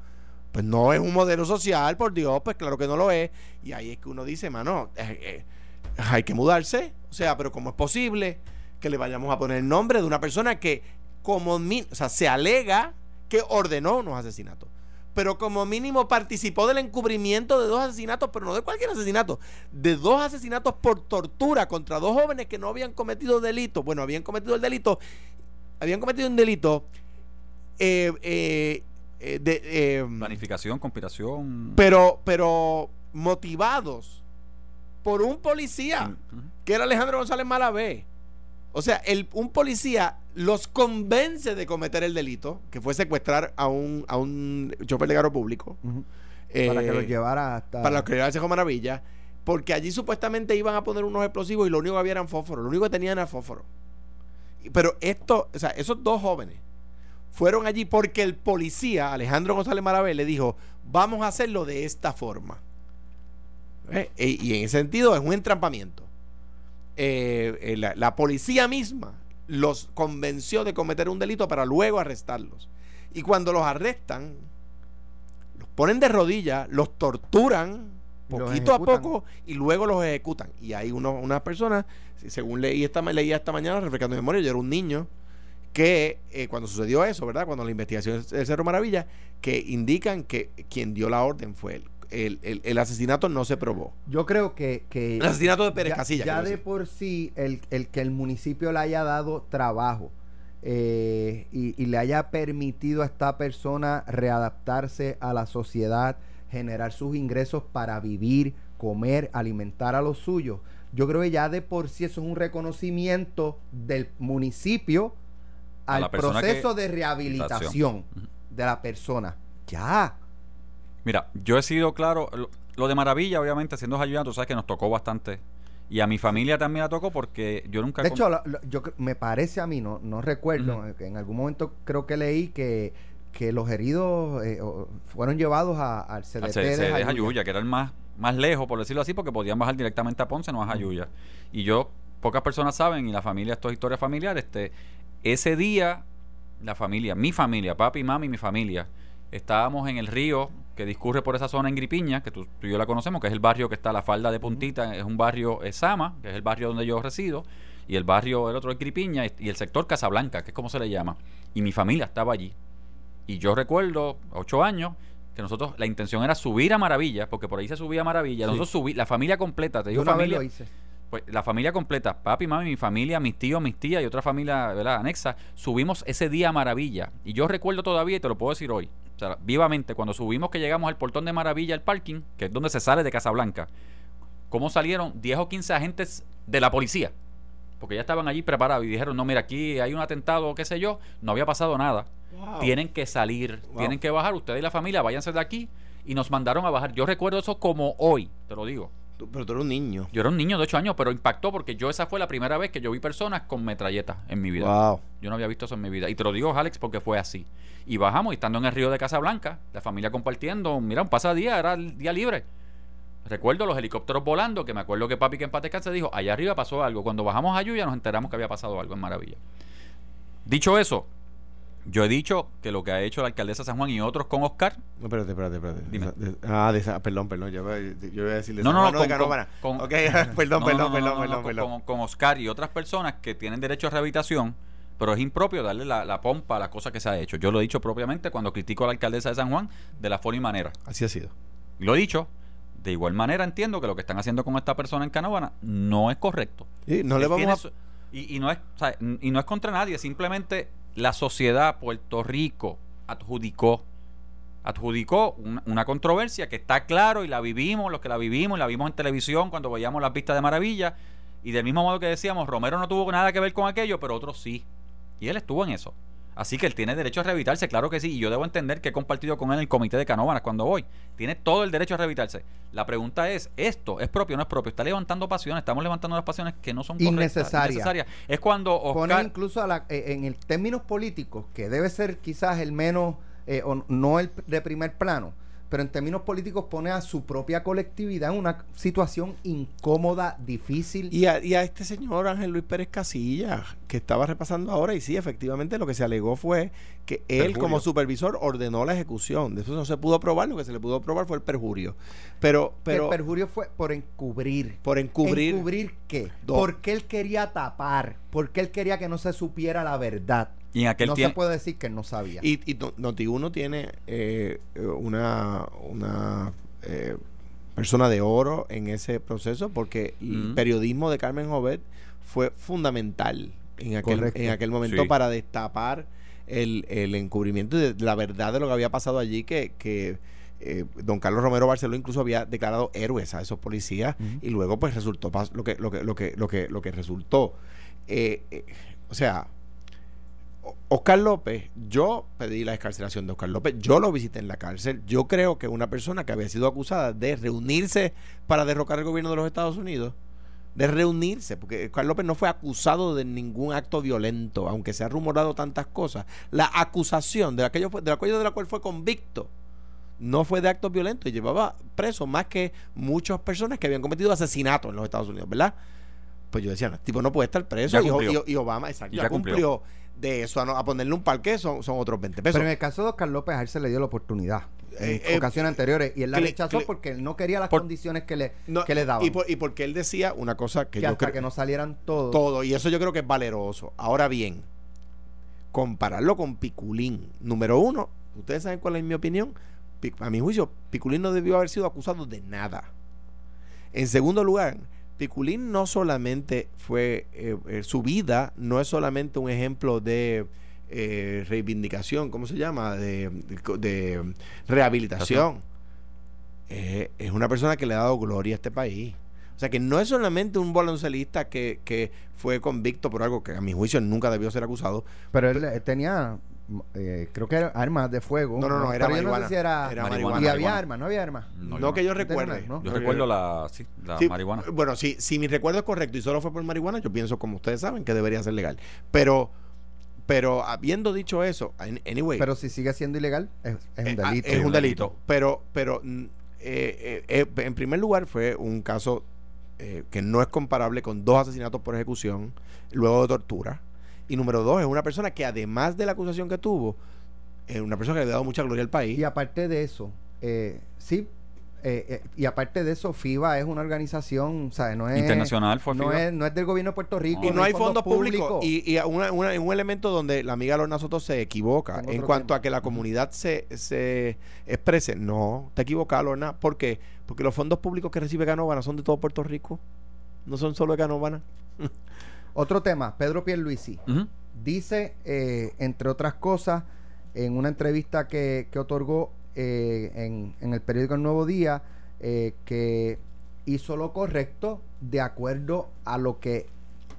pues no es un modelo social, por Dios, pues claro que no lo es. Y ahí es que uno dice, mano, eh, hay que mudarse. O sea, pero ¿cómo es posible que le vayamos a poner el nombre de una persona que, como, se alega que ordenó unos asesinatos? Pero como mínimo participó del encubrimiento de dos asesinatos, pero no de cualquier asesinato, de dos asesinatos por tortura contra dos jóvenes que no habían cometido delito. Bueno, habían cometido el delito, habían cometido un delito eh, eh, eh, de planificación, conspiración, pero, pero motivados por un policía que era Alejandro González Malavé. O sea, el, un policía los convence de cometer el delito, que fue secuestrar a un, a un chofer de carro público. para que lo llevara hasta... Para que lo llevara a Maravilla. Porque allí supuestamente iban a poner unos explosivos y lo único que había eran fósforos. Lo único que tenían era fósforo. Pero esto, o sea, esos dos jóvenes fueron allí porque el policía, Alejandro González Maravé, le dijo, vamos a hacerlo de esta forma. ¿Eh? Y en ese sentido es un entrampamiento. Eh, eh, la, policía misma los convenció de cometer un delito para luego arrestarlos. Y cuando los arrestan, los ponen de rodillas, los torturan poquito a poco y luego los ejecutan. Y hay unas personas, según leí esta, leía esta mañana, refrescando mi memoria, yo era un niño que eh, cuando sucedió eso, ¿verdad? Cuando la investigación del Cerro Maravilla, que indican que quien dio la orden fue él el, asesinato no se probó. Yo creo que... que el asesinato de Pérez ya, Casilla. Ya de por sí, el, que el municipio le haya dado trabajo eh, y, le haya permitido a esta persona readaptarse a la sociedad, generar sus ingresos para vivir, comer, alimentar a los suyos. Yo creo que ya de por sí eso es un reconocimiento del municipio al proceso de rehabilitación de la persona. Ya, Mira, yo he sido claro, lo, de Maravilla, obviamente, siendo ayudante, tú sabes que nos tocó bastante. Y a mi familia también la tocó porque yo nunca... De hecho, yo, me parece a mí, no, no recuerdo, que en algún momento creo que leí que, que los heridos eh, fueron llevados al CDT, de Jayuya, que era el más, más lejos, por decirlo así, porque podían bajar directamente a Ponce, no a Jayuya. Y yo, pocas personas saben, y la familia, esto es historia familiar, este, ese día, la familia, mi familia, papi, mami, mi familia, estábamos en el río que discurre por esa zona en Gripiña, que tú, y yo la conocemos, que es el barrio que está a la falda de Puntita, es un barrio Sama, que es el barrio donde yo resido, y el barrio, el otro es Gripiña, y el sector Casablanca, que es como se le llama. Y mi familia estaba allí. Y yo recuerdo, ocho años, que nosotros, la intención era subir a Maravilla, porque por ahí se subía a Maravilla. Nosotros subí, la familia completa, te digo familia. Pues la familia completa, papi, mami, mi familia, mis tíos, mis tías y otra familia, ¿verdad? Anexa, subimos ese día a Maravilla. Y yo recuerdo todavía, y te lo puedo decir hoy, sea, vivamente, cuando subimos que llegamos al portón de Maravilla, el parking, que es donde se sale de Casablanca, cómo salieron 10 o 15 agentes de la policía. Porque ya estaban allí preparados y dijeron, no, mira, aquí hay un atentado o qué sé yo, no había pasado nada. Tienen que salir, tienen que bajar, ustedes y la familia, váyanse de aquí. Y nos mandaron a bajar. Yo recuerdo eso como hoy, te lo digo. Pero tú eres un niño. Yo era un niño de 8 años, pero impactó porque yo esa fue la primera vez que yo vi personas con metralletas en mi vida. Yo no había visto eso en mi vida. Y te lo digo, Alex, porque fue así. Y bajamos y estando en el río de Casablanca, la familia compartiendo, mira, un pasadía, era el día libre. Recuerdo los helicópteros volando, que me acuerdo que papi que en se dijo, allá arriba pasó algo. Cuando bajamos a Yuya nos enteramos que había pasado algo en Maravilla. Dicho eso, Yo he dicho que lo que ha hecho la alcaldesa de San Juan y otros con Oscar. No, espérate, espérate, espérate. Dime. Ah, de esa- perdón, perdón. Yo, yo voy a decirle No, no, no, con- con- perdón, No, perdón, no, perdón, perdón, con- perdón. Con, con Oscar y otras personas que tienen derecho a rehabilitación, pero es impropio darle la, la pompa a las cosas que se ha hecho. Yo lo he dicho propiamente cuando critico a la alcaldesa de San Juan de la forma y manera. Así ha sido. Lo he dicho. De igual manera entiendo que lo que están haciendo con esta persona en Canóvana no es correcto. Y no le vamos a... su- y, y no es, o sea, y no es contra nadie, simplemente la sociedad Puerto Rico adjudicó adjudicó una, controversia que está claro y la vivimos, los que la vivimos, la vimos en televisión cuando veíamos las vistas de maravilla y del mismo modo que decíamos, Romero no tuvo nada que ver con aquello, pero otros sí. Y él estuvo en eso. Así que él tiene derecho a rehabilitarse, claro que sí. Y yo debo entender que he compartido con él el comité de Canóvanas cuando voy. Tiene todo el derecho a rehabilitarse. La pregunta es, ¿esto es propio o no es propio? Está levantando pasiones, estamos levantando las pasiones que no son Innecesarias. innecesarias. Es cuando Pone Oscar... incluso a la- eh, en el términos políticos, que debe ser quizás el menos, eh, o no el de primer plano, pero en términos políticos pone a su propia colectividad en una situación incómoda, difícil. Y a, y a este señor Ángel Luis Pérez Casillas, que estaba repasando ahora, y sí, efectivamente lo que se alegó fue que él Perjurio. como supervisor ordenó la ejecución. De eso no se pudo probar, lo que se le pudo probar fue el perjurio. Pero, pero el perjurio fue por encubrir. por encubrir... ¿Encubrir qué? Do- Porque él quería tapar, porque él quería que no se supiera la verdad. Y en aquel no tiempo... se puede decir que no sabía. Y, y no- Noti1 tiene eh, una, una eh, persona de oro en ese proceso porque el periodismo de Carmen Jovet fue fundamental en aquel, Correcto. en aquel momento Sí. para destapar el, el encubrimiento de la verdad de lo que había pasado allí que, que eh, don Carlos Romero Barceló incluso había declarado héroes a esos policías y luego pues resultó lo que lo que lo que lo que lo que resultó Eh, eh, o sea Oscar López, yo pedí la escarcelación de Oscar López, yo lo visité en la cárcel, yo creo que una persona que había sido acusada de reunirse para derrocar el gobierno de los Estados Unidos, de reunirse, porque Oscar López no fue acusado de ningún acto violento, aunque se ha rumorado tantas cosas, la acusación de aquello, de aquello de la cual fue convicto no fue de actos violentos y llevaba preso más que muchas personas que habían cometido asesinatos en los Estados Unidos, ¿verdad? Pues yo decía, no, tipo no puede estar preso y, cumplió. y- y Obama, exacto, ya, ya cumplió. cumplió. De eso a, ponerle un parque son, son otros 20 pesos. Pero en el caso de Oscar López, a él se le dio la oportunidad en Eh, eh, ocasiones anteriores y él la rechazó porque él no quería las Por- condiciones que le, No, que le daban. y, por- y porque él decía una cosa que, que yo hasta creo que no salieran todos. todo, y eso yo creo que es valeroso. Ahora bien, compararlo con Piculín, número uno, ustedes saben cuál es mi opinión. Pi- A mi juicio, Piculín no debió haber sido acusado de nada. En segundo lugar, No solamente fue, eh, eh, su vida no es solamente un ejemplo de eh, reivindicación, ¿cómo se llama? De, de- de rehabilitación. Eh, es una persona que le ha dado gloria a este país. O sea que no es solamente un baloncelista que, que fue convicto por algo que a mi juicio nunca debió ser acusado. Pero él, tenía, eh, creo que era armas de fuego. No, no, no, era no marihuana. sé si era... Era y marihuana. había armas, no había armas. No, que yo recuerde. Yo recuerdo la, sí, la Sí, marihuana. Bueno, si, si mi recuerdo es correcto y solo fue por marihuana, yo pienso, como ustedes saben, que debería ser legal. Pero, pero habiendo dicho eso, an- anyway. Pero si sigue siendo ilegal, es, es eh, un ah, delito. es un un delito. Pero, pero eh, eh, eh, en primer lugar, fue un caso eh, que no es comparable con dos asesinatos por ejecución, luego de tortura. Y número dos, es una persona que además de la acusación que tuvo, es una persona que le ha dado mucha gloria al país. Y aparte de eso, eh, sí, eh, eh, y aparte de eso, FIBA es una organización, ¿sabes? No es, Internacional fue no FIBA. es, no es del gobierno de Puerto Rico. y no hay fondos públicos. Y, y una- una- un elemento donde la amiga Lorna Soto se equivoca En cuanto tema. a que la comunidad se, se exprese. No, te equivocas, Lorna. ¿Por qué? Porque los fondos públicos que recibe Canóvana son de todo Puerto Rico. No son solo de Canóvana. Otro tema, Pedro Pierluisi. Ujú. Dice, eh, entre otras cosas, en una entrevista que, que otorgó eh, en, en el periódico El Nuevo Día, eh, que hizo lo correcto de acuerdo a lo que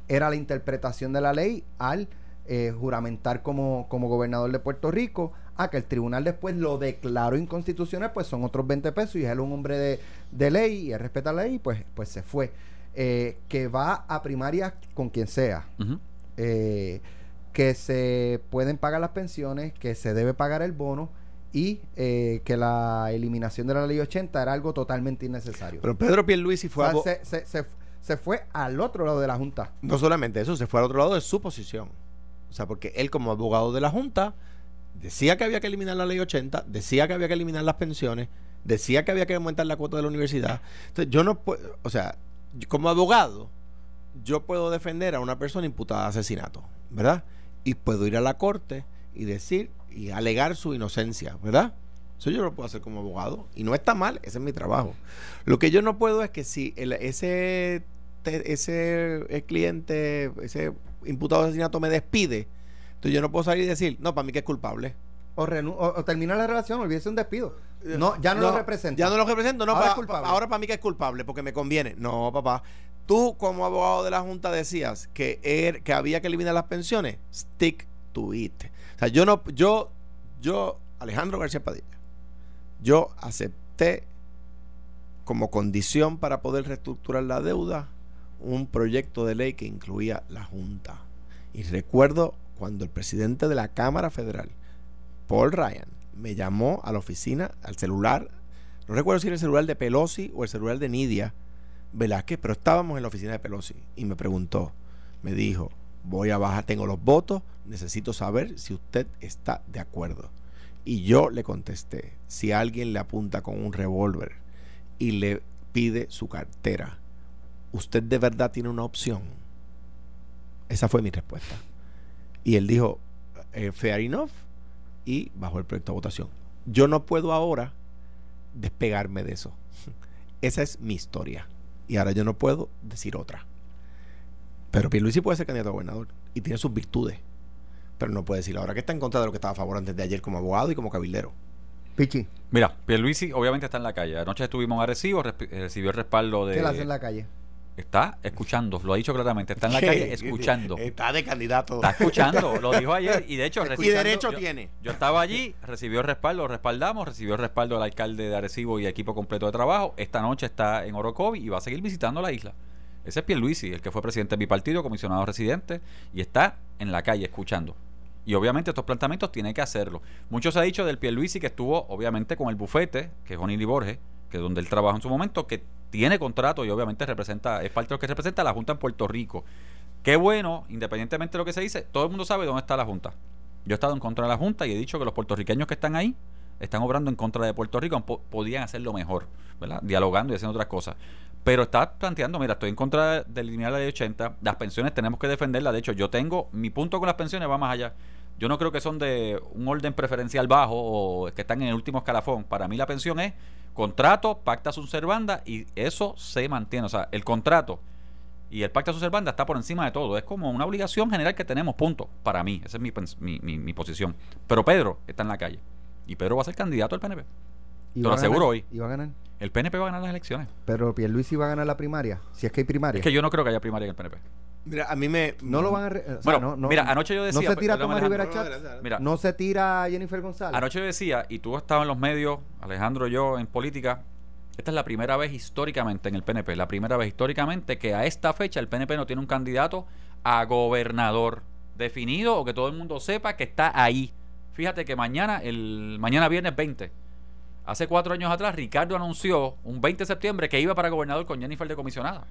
era la interpretación de la ley al eh, juramentar como, como gobernador de Puerto Rico, a que el tribunal después lo declaró inconstitucional, pues son otros 20 pesos y él es un hombre de, de ley y él respeta la ley, pues, pues se fue. Eh, que va a primarias con quien sea eh, que se pueden pagar las pensiones, que se debe pagar el bono y eh, que la eliminación de la ley 80 era algo totalmente innecesario. Pero Pedro Pierluisi O fue sea, a vo- se, se- se- se fue al otro lado de la Junta. No solamente eso, se fue al otro lado de su posición. O sea, porque él como abogado de la Junta decía que había que eliminar la ley 80, decía que había que eliminar las pensiones, decía que había que aumentar la cuota de la universidad. Entonces, yo no puedo, o sea, como abogado, yo puedo defender a una persona imputada de asesinato, ¿verdad? Y puedo ir a la corte y decir y alegar su inocencia, ¿verdad? Eso yo lo puedo hacer como abogado y no está mal, ese es mi trabajo. Lo que yo no puedo es que si el- ese ese eh, cliente, ese imputado de asesinato me despide, entonces yo no puedo salir y decir, no, para mí que es culpable. O, o, o termina la relación, olvídese un despido. No, ya no, lo representa. Ya no lo represento, no, Ahora pa- es culpable. pa- ahora para mí que es culpable porque me conviene. No, papá. Tú como abogado de la Junta decías que er- que había que eliminar las pensiones. Stick to it. O sea, yo no yo yo Alejandro García Padilla. Yo acepté como condición para poder reestructurar la deuda un proyecto de ley que incluía la Junta. Y recuerdo cuando el presidente de la Cámara Federal, Paul Ryan, me llamó a la oficina, al celular, no recuerdo si era el celular de Pelosi o el celular de Nidia Velázquez, pero estábamos en la oficina de Pelosi y me preguntó, me dijo, voy a bajar, tengo los votos, necesito saber si usted está de acuerdo. Y yo le contesté, si alguien le apunta con un revólver y le pide su cartera, ¿usted de verdad tiene una opción? Esa fue mi respuesta. Y él dijo, eh, fair enough, y bajó el proyecto a votación. Yo no puedo ahora despegarme de eso. Esa es mi historia. Y ahora yo no puedo decir otra. Pero Pierluisi puede ser candidato a gobernador y tiene sus virtudes. Pero no puede decir ahora que está en contra de lo que estaba a favor antes de ayer como abogado y como cabildero. Pichi, Mira, Pierluisi obviamente está en la calle. Anoche estuvimos resp- recibió el respaldo de... ¿qué le hace en la calle? Está escuchando, lo ha dicho claramente. Está en la calle escuchando. Está de candidato. Está escuchando, lo dijo ayer y de hecho y derecho yo- tiene. Yo estaba allí, recibió respaldo, lo respaldamos, recibió respaldo del alcalde de Arecibo y equipo completo de trabajo. Esta noche está en Orocovi y va a seguir visitando la isla. Ese es Pierluisi, el que fue presidente de mi partido, comisionado residente, y está en la calle escuchando. Y obviamente estos planteamientos tiene que hacerlo. Mucho se ha dicho del Pierluisi que estuvo obviamente con el bufete, que es Onili Borges, que es donde él trabajó en su momento, que tiene contrato y obviamente representa, es parte de lo que representa la Junta en Puerto Rico. Qué bueno, independientemente de lo que se dice, todo el mundo sabe dónde está la Junta. Yo he estado en contra de la Junta y he dicho que los puertorriqueños que están ahí están obrando en contra de Puerto Rico, po- podían hacerlo mejor. Dialogando y haciendo otras cosas. Pero está planteando, mira, estoy en contra de eliminar la ley 80, las pensiones tenemos que defenderlas, de hecho yo tengo, mi punto con las pensiones va más allá. Yo no creo que son de un orden preferencial bajo o que están en el último escalafón. Para mí la pensión es contrato, pacta sunt servanda y eso se mantiene. O sea, el contrato y el pacta sunt servanda está por encima de todo. Es como una obligación general que tenemos, punto. Para mí, esa es mi, mi, mi- mi posición. Pero Pedro está en la calle y Pedro va a ser candidato al PNP. Y Te lo aseguro ganar, hoy. Y va a ganar. El PNP va a ganar las elecciones. Pero Pierluisi va a ganar la primaria, si es que hay primaria. Es que yo no creo que haya primaria en el PNP. Mira, a mí me. no lo van a... re- o sea, Bueno, no, no- mira, anoche yo decía... No se tira Tomás Rivera. Chat. Mira, No se tira Jennifer González. Anoche yo decía, y tú estabas en los medios, Alejandro, yo en política, esta es la primera vez históricamente en el PNP, la primera vez históricamente que a esta fecha el PNP no tiene un candidato a gobernador definido o que todo el mundo sepa que está ahí. Fíjate que mañana, el mañana viernes 20, hace cuatro años atrás, Ricardo anunció un 20 de septiembre que iba para gobernador con Jennifer de comisionada.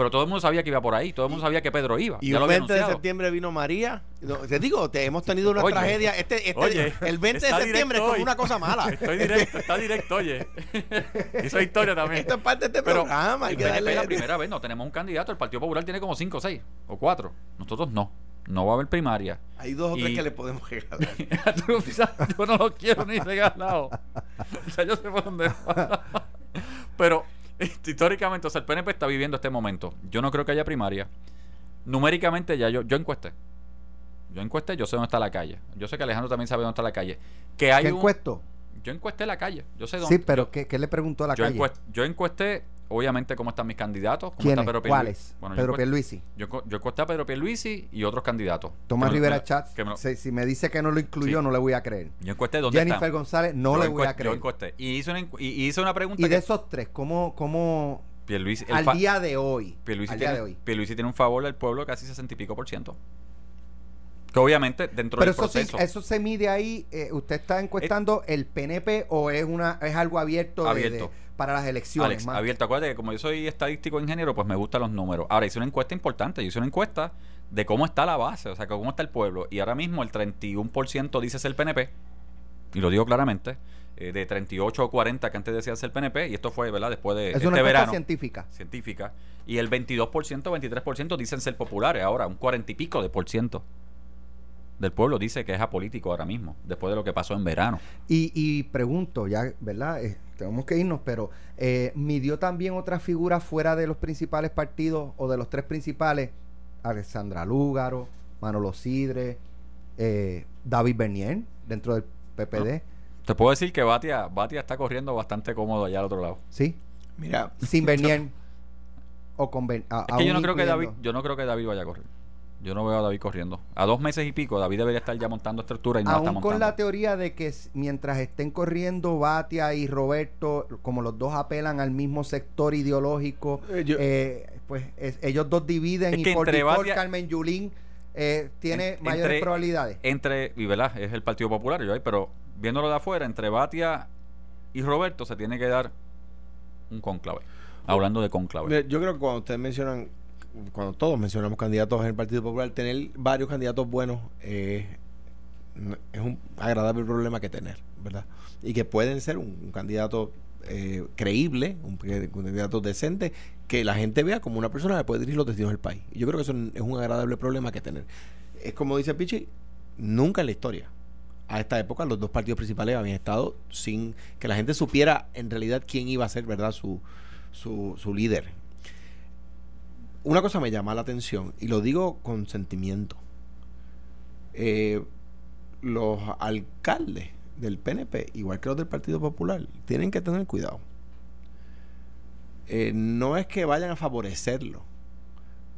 Pero todo el mundo sabía que iba por ahí, todo el mundo sabía que Pedro iba. Y el había 20 de septiembre vino María. No, te digo, te hemos tenido una Oye, tragedia. Este, este, oye, el 20 de septiembre es como una cosa mala. Estoy directo, está directo, oye. Hizo historia también. Esto es parte de este Pero programa. Hay que darle- la primera vez no tenemos un candidato. El Partido Popular tiene como 5 o 6 o 4. Nosotros no. No va a haber primaria. Hay dos o tres Y- que le podemos regalar. Tú yo no lo quiero ni regalado. O sea, yo sé por dónde va. Pero históricamente, o sea, el PNP está viviendo este momento. Yo no creo que haya primaria. Numéricamente ya yo, yo encuesté. Yo encuesté, yo sé dónde está la calle. Yo sé que Alejandro también sabe dónde está la calle. Que hay ¿Qué un- encuesto? Yo encuesté la calle. Yo sé dónde. Sí, pero ¿qué, qué le preguntó a la yo, calle? encuest- yo encuesté, obviamente, cómo están mis candidatos. Cómo está Pedro ¿Cuáles? Bueno, yo Pedro encuest- Pierluisi. Yo, encu- yo encuesté a Pedro Pierluisi y otros candidatos. Tomás Rivera me- Chat, que me lo- si, si me dice que no lo incluyó, Sí. no le voy a creer. Yo encuesté dónde Jennifer están. González, no Yo le voy a creer. Yo encuesté. Y hice una, y hice una pregunta Y de que esos tres, ¿cómo, cómo Pierluisi, el al fa- día de hoy? Pierluisi al día tiene, de hoy. Pierluisi tiene un favor al pueblo de casi 60 y pico por ciento. Que obviamente dentro Pero del eso sí, proceso... eso se mide ahí. eh, ¿Usted está encuestando el PNP o es una es algo abierto, de- Abierto. de- para las elecciones? Alex, más? abierto. Acuérdate que como yo soy estadístico ingeniero, pues me gustan los números. Ahora, hice una encuesta importante. Yo hice una encuesta de cómo está la base, o sea, cómo está el pueblo. Y ahora mismo el 31% dice ser PNP, y lo digo claramente, eh, de 38 o 40 que antes decía ser PNP, y esto fue, ¿verdad? Después de Es este una encuesta verano. científica. Científica. Y el 22%, 23% dicen ser populares ahora, un 40 y pico de por ciento del pueblo dice que es apolítico ahora mismo, después de lo que pasó en verano. Y, y pregunto, ya, ¿verdad? Eh, tenemos que irnos, pero eh, ¿midió también otra figura fuera de los principales partidos o de los tres principales? Alexandra Lúgaro, Manolo Sidre, eh, David Bernier, dentro del PPD. Te puedo decir que Batia, Batia está corriendo bastante cómodo allá al otro lado. ¿Sí? Mira, Sin Bernier. o con Ben- a- Es que yo no creo que David, yo no creo que David vaya a correr. Yo no veo a David corriendo. A dos meses y pico, David debería estar ya montando estructura y no la está Aún montando. con la teoría de que mientras estén corriendo Batia y Roberto, como los dos apelan al mismo sector ideológico, Eh, yo- eh, pues es- ellos dos dividen Es y que por entre default Carmen Yulín eh, tiene En- mayores entre- probabilidades. Entre, y verdad, es el Partido Popular, yo ahí, pero viéndolo de afuera, entre Batia y Roberto se tiene que dar un conclave. Hablando de conclave. Yo creo que cuando ustedes mencionan, cuando todos mencionamos candidatos en el Partido Popular, tener varios candidatos buenos eh, es un agradable problema que tener, ¿verdad? Y que pueden ser un, candidato eh, creíble, un, candidato decente, que la gente vea como una persona que puede dirigir los destinos del país. Yo creo que eso es un agradable problema que tener. Es como dice Pichi, nunca en la historia. A esta época los dos partidos principales habían estado sin que la gente supiera en realidad quién iba a ser, ¿verdad? Su, su, su líder. Una cosa me llama la atención y lo digo con sentimiento. Eh, los alcaldes del PNP, igual que los del Partido Popular, tienen que tener cuidado. Eh, no es que vayan a favorecerlo,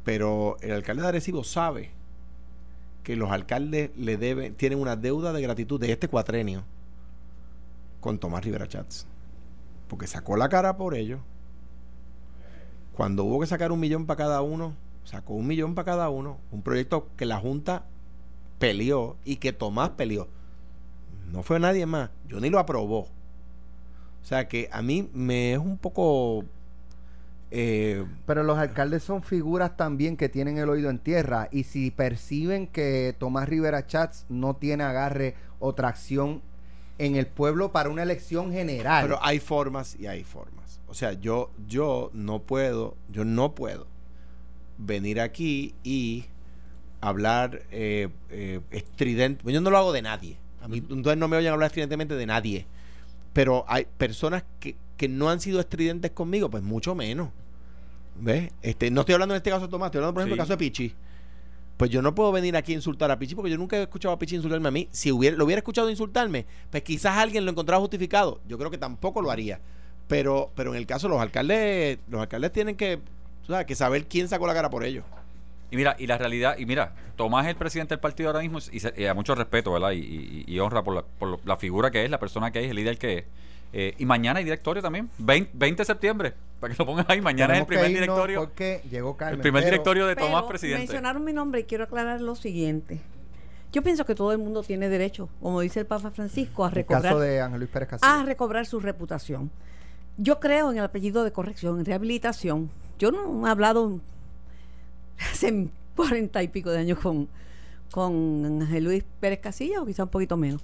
pero el alcalde de Arecibo sabe que los alcaldes le deben, tienen una deuda de gratitud de este cuatrenio con Tomás Rivera Chats. Porque sacó la cara por ellos. Cuando hubo que sacar un millón para cada uno, sacó un millón para cada uno. Un proyecto que la Junta peleó y que Tomás peleó. No fue nadie más. Yo ni lo aprobó. O sea que a mí me es un poco... eh, Pero los alcaldes son figuras también que tienen el oído en tierra y si perciben que Tomás Rivera Chats no tiene agarre o tracción en el pueblo para una elección general. Pero hay formas y hay formas. O sea, yo, yo no puedo, yo no puedo venir aquí y hablar eh, eh, estridente. Yo no lo hago de nadie. A mí, entonces no me oyen hablar estridentemente de nadie. Pero hay personas que, que no han sido estridentes conmigo, pues mucho menos. ¿Ves? Este, no estoy hablando en este caso de Tomás, estoy hablando, por ejemplo, Sí. del caso de Pichi. Pues yo no puedo venir aquí a insultar a Pichi porque yo nunca he escuchado a Pichi insultarme a mí. Si hubiera, lo hubiera escuchado insultarme, pues quizás alguien lo encontraba justificado. Yo creo que tampoco lo haría. Pero, pero en el caso los alcaldes, los alcaldes tienen que, sabes, que saber quién sacó la cara por ellos. Y mira, y la realidad, y mira, Tomás es el presidente del partido ahora mismo y, se- y a mucho respeto, ¿verdad? Y, y- y honra por la, por la figura que es, la persona que es, el líder que es. Eh, y mañana hay directorio también, 20, 20 de septiembre, para que lo pongan ahí. Mañana es el primer directorio, Porque llegó Carmen. el primer pero- directorio de Tomás Pero presidente. Mencionaron mi nombre y quiero aclarar lo siguiente. Yo pienso que todo el mundo tiene derecho, como dice el Papa Francisco, a El recobrar, caso de Ángel Luis Pérez Castillo. a recobrar su reputación. Yo creo en el apellido de corrección, en rehabilitación. Yo no he hablado hace cuarenta y pico de años con, con Ángel Luis Pérez Casilla, o quizá un poquito menos.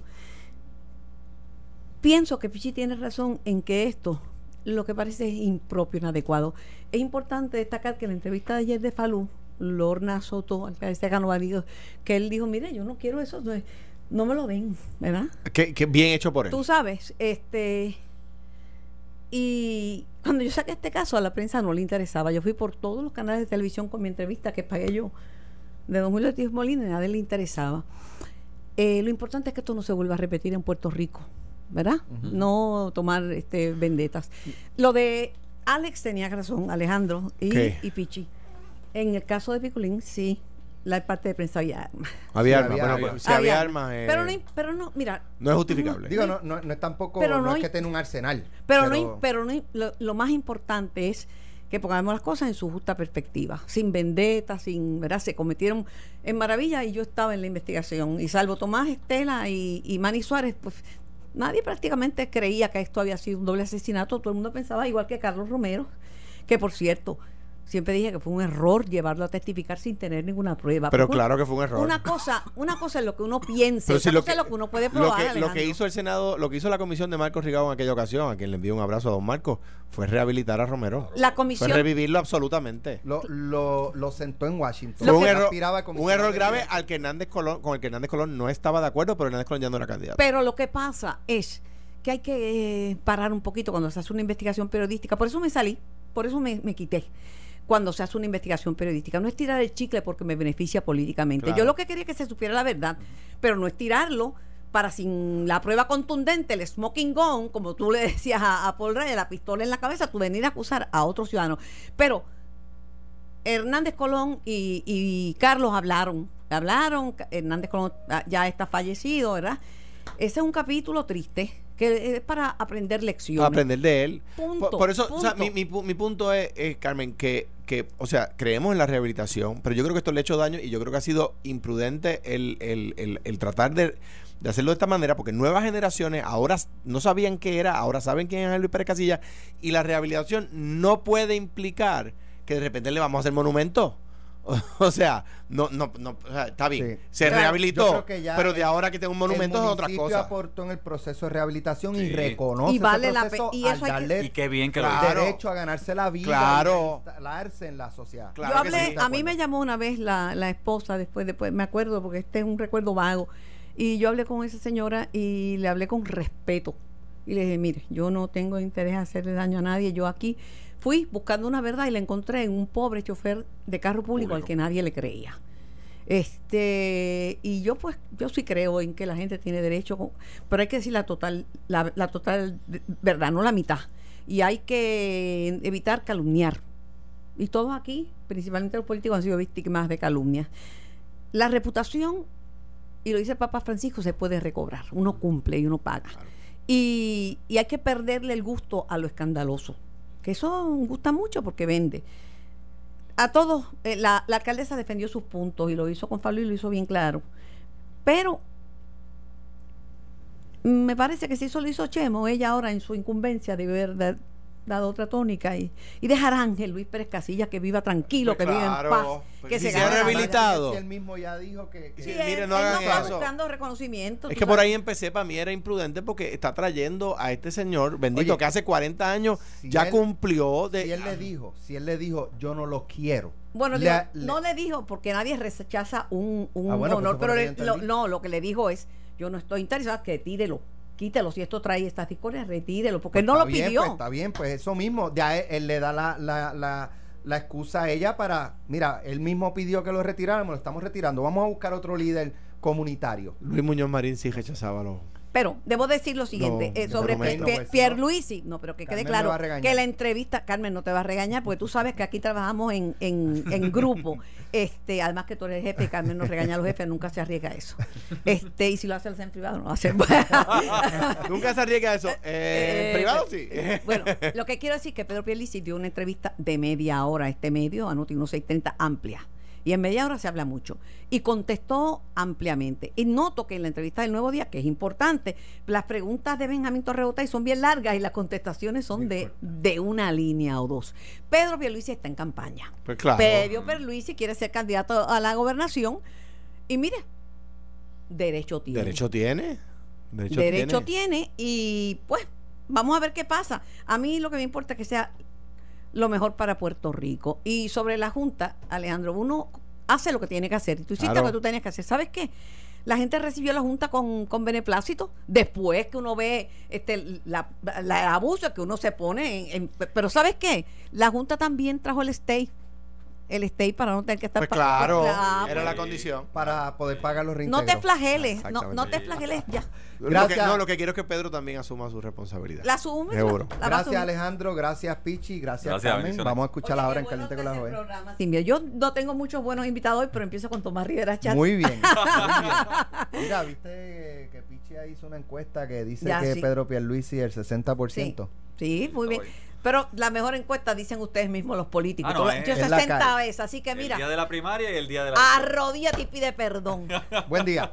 Pienso que Pichi tiene razón en que esto lo que parece es impropio, inadecuado. Es importante destacar que en la entrevista de ayer de Falú, Lorna Soto, alcalde de Canova, dijo que él dijo, mire, yo no quiero eso, no, no me lo den, ¿verdad? Que, que bien hecho por él. Tú sabes, este... Y cuando yo saqué este caso a la prensa no le interesaba. Yo fui por todos los canales de televisión con mi entrevista que pagué yo de Don Julio Ortiz Molina nadie le interesaba. Eh, lo importante es que esto no se vuelva a repetir en Puerto Rico, ¿verdad? No tomar este vendetas. Lo de Alex tenía razón, Alejandro y, Pichi. En el caso de Piculín, sí, la parte de prensa había armas. Había Sí, armas. había- bueno, pues, si Había había armas. eh, Pero, no, pero no, mira, no es justificable. Digo, no, no, no es tampoco, Pero no, no es que tenga un arsenal. Pero, no, pero no lo, lo más importante es que pongamos las cosas en su justa perspectiva, sin vendetta, sin, ¿verdad? Se cometieron en maravilla y yo estaba en la investigación. Y salvo Tomás Estela y, y Manny Suárez, pues nadie prácticamente creía que esto había sido un doble asesinato. Todo el mundo pensaba, igual que Carlos Romero, que por cierto, siempre dije que fue un error llevarlo a testificar sin tener ninguna prueba. Pero claro que fue un error. Una cosa, una cosa es lo que uno otra si lo cosa es que- lo que uno puede Lo probar. que, lo que hizo el Senado, lo que hizo la comisión de Marcos Rigado en aquella ocasión, a quien le envío un abrazo a don Marcos, fue rehabilitar a Romero. La Fue comisión revivirlo absolutamente. Lo, lo, lo sentó en Washington. Fue un error, un error grave al que Hernández Colón, con el que Hernández Colón no estaba de acuerdo, pero Hernández Colón ya no era candidato. Pero lo que pasa es que hay que eh, parar un poquito cuando se hace una investigación periodística. Por eso me salí, por eso me, me quité. Cuando se hace una investigación periodística. No es tirar el chicle porque me beneficia políticamente. Claro. Yo lo que quería es que se supiera la verdad, pero no es tirarlo para sin la prueba contundente, el smoking gun, como tú le decías a, a Paul Rey, la pistola en la cabeza, tú venir a acusar a otro ciudadano. Pero Hernández Colón y, y Carlos hablaron, hablaron, Hernández Colón ya está fallecido, ¿verdad? Ese es un capítulo triste, que es para aprender lecciones. aprender de él. Punto, por, por eso, o sea, mi, mi mi punto es, es, Carmen, que, que, o sea, creemos en la rehabilitación, pero yo creo que esto le ha hecho daño y yo creo que ha sido imprudente el, el, el, tratar de, de hacerlo de esta manera, porque nuevas generaciones ahora no sabían qué era, ahora saben quién es Luis Pérez Casilla, y la rehabilitación no puede implicar que de repente le vamos a hacer monumento. O sea, no, no, no, o sea, está bien, Sí. se rehabilitó, pero de el- ahora que tenga un monumento es otra cosa. aportó en el proceso de rehabilitación y reconoce Y vale ese la proceso y al hay que- darle Y qué bien que lo Claro. derecho a ganarse la vida Claro. y instalarse en la sociedad. Claro Yo hablé, sí. a mí me llamó una vez la, la esposa, después, después, me acuerdo, porque este es un recuerdo vago, y yo hablé con esa señora y le hablé con respeto. Y le dije, mire, yo no tengo interés en hacerle daño a nadie, yo aquí fui buscando una verdad y la encontré en un pobre chofer de carro público, al que nadie le creía. Este, y yo pues, yo sí creo en que la gente tiene derecho, pero hay que decir la total, la, la total verdad, no la mitad. Y hay que evitar calumniar. Y todos aquí, principalmente los políticos, han sido víctimas de calumnias. La reputación, y lo dice el Papa Francisco, se puede recobrar. Uno cumple y uno paga. Y, y hay que perderle el gusto a lo escandaloso. Que eso gusta mucho porque vende. A todos, eh, la, alcaldesa defendió sus puntos y lo hizo con Fabio y lo hizo bien claro. Pero me parece que si eso lo hizo Chemo, ella ahora en su incumbencia debe haber dado otra tónica y, y dejar a Ángel Luis Pérez Casilla que viva tranquilo, Pues que viva en paz, pues que si se se ha rehabilitado. él mismo ya dijo que, que- Sí, él- no él hagan eso. buscando reconocimiento. Es que por ahí empecé, para mí era imprudente porque está trayendo a este señor, bendito, Oye, que hace 40 años si ya él- cumplió de... si él le dijo, si él le dijo, yo no lo quiero. Bueno, le- digo, le- no le dijo porque nadie rechaza un, un Ah, bueno, honor, pero le- lo- no, lo que le dijo es, yo no estoy interesado, que tírelo, quítelo, si esto trae estas discordias, retírelo, porque Pues él no está lo bien, pidió. pues, está bien, pues eso mismo. Ya él, él le da la, la, la, la excusa a ella para, mira, él mismo pidió que lo retiráramos, lo estamos retirando. Vamos a buscar otro líder comunitario. Luis Muñoz Marín sí rechazaba los... Pero debo decir lo siguiente No, eh, sobre no, Pe- pues, Pierluisi, no, pero que quede Carmen claro a que la entrevista, Carmen no te va a regañar, porque tú sabes que aquí trabajamos en, en, en grupo. Este, además que tú eres jefe, Carmen nos regaña a los jefes, nunca se arriesga a eso. Este, y si lo hace en privado, no lo hace. Nunca se arriesga eso. Eh, en Eh, privado sí. Bueno, lo que quiero decir es que Pedro Pierluisi dio una entrevista de media hora a este medio, a Noti 1630, amplia. Y en media hora se habla mucho. Y contestó ampliamente. Y noto que en la entrevista del Nuevo Día, que es importante, las preguntas de Benjamín Torreota son bien largas y las contestaciones son de, de una línea o dos. Pedro Pierluisi está en campaña. Pues claro. Pedro Pierluisi quiere ser candidato a la gobernación. Y mire, derecho tiene ¿Derecho tiene? Derecho, derecho tiene. tiene y pues vamos a ver qué pasa. A mí lo que me importa es que sea lo mejor para Puerto Rico. Y sobre la Junta, Alejandro, uno hace lo que tiene que hacer. Y tú hiciste Claro. lo que tú tenías que hacer. ¿Sabes qué? La gente recibió la Junta con, con beneplácito. Después que uno ve este la, la- el abuso que uno se pone en, en- Pero ¿sabes qué? La Junta también trajo el stay. El stay para no tener que estar... Pues claro, Ah, era la Sí. condición. Para poder pagar los no reintegros. te flageles, no, Exactamente. no te flageles ya. Lo que, Gracias. no, lo que quiero es que Pedro también asuma su responsabilidad. La asume. Seguro. la- la Gracias. Alejandro, gracias Pichi, gracias, Gracias, Carmen. Vamos a escucharla Oye, ahora en Caliente con la Joven. programa. Yo no tengo muchos buenos invitados hoy, pero empiezo con Tomás Rivera Chat. Muy bien, muy bien. Mira, viste que Pichi hizo una encuesta que dice Ya, que sí. Pedro Pierluisi el 60%. Sí, muy bien. Hoy. Pero la mejor encuesta dicen ustedes mismos los políticos. Ah, no, es- yo es la 60 calle. veces, así que El día mira, de la primaria y el día de la... arrodíllate y pide perdón. Buen día.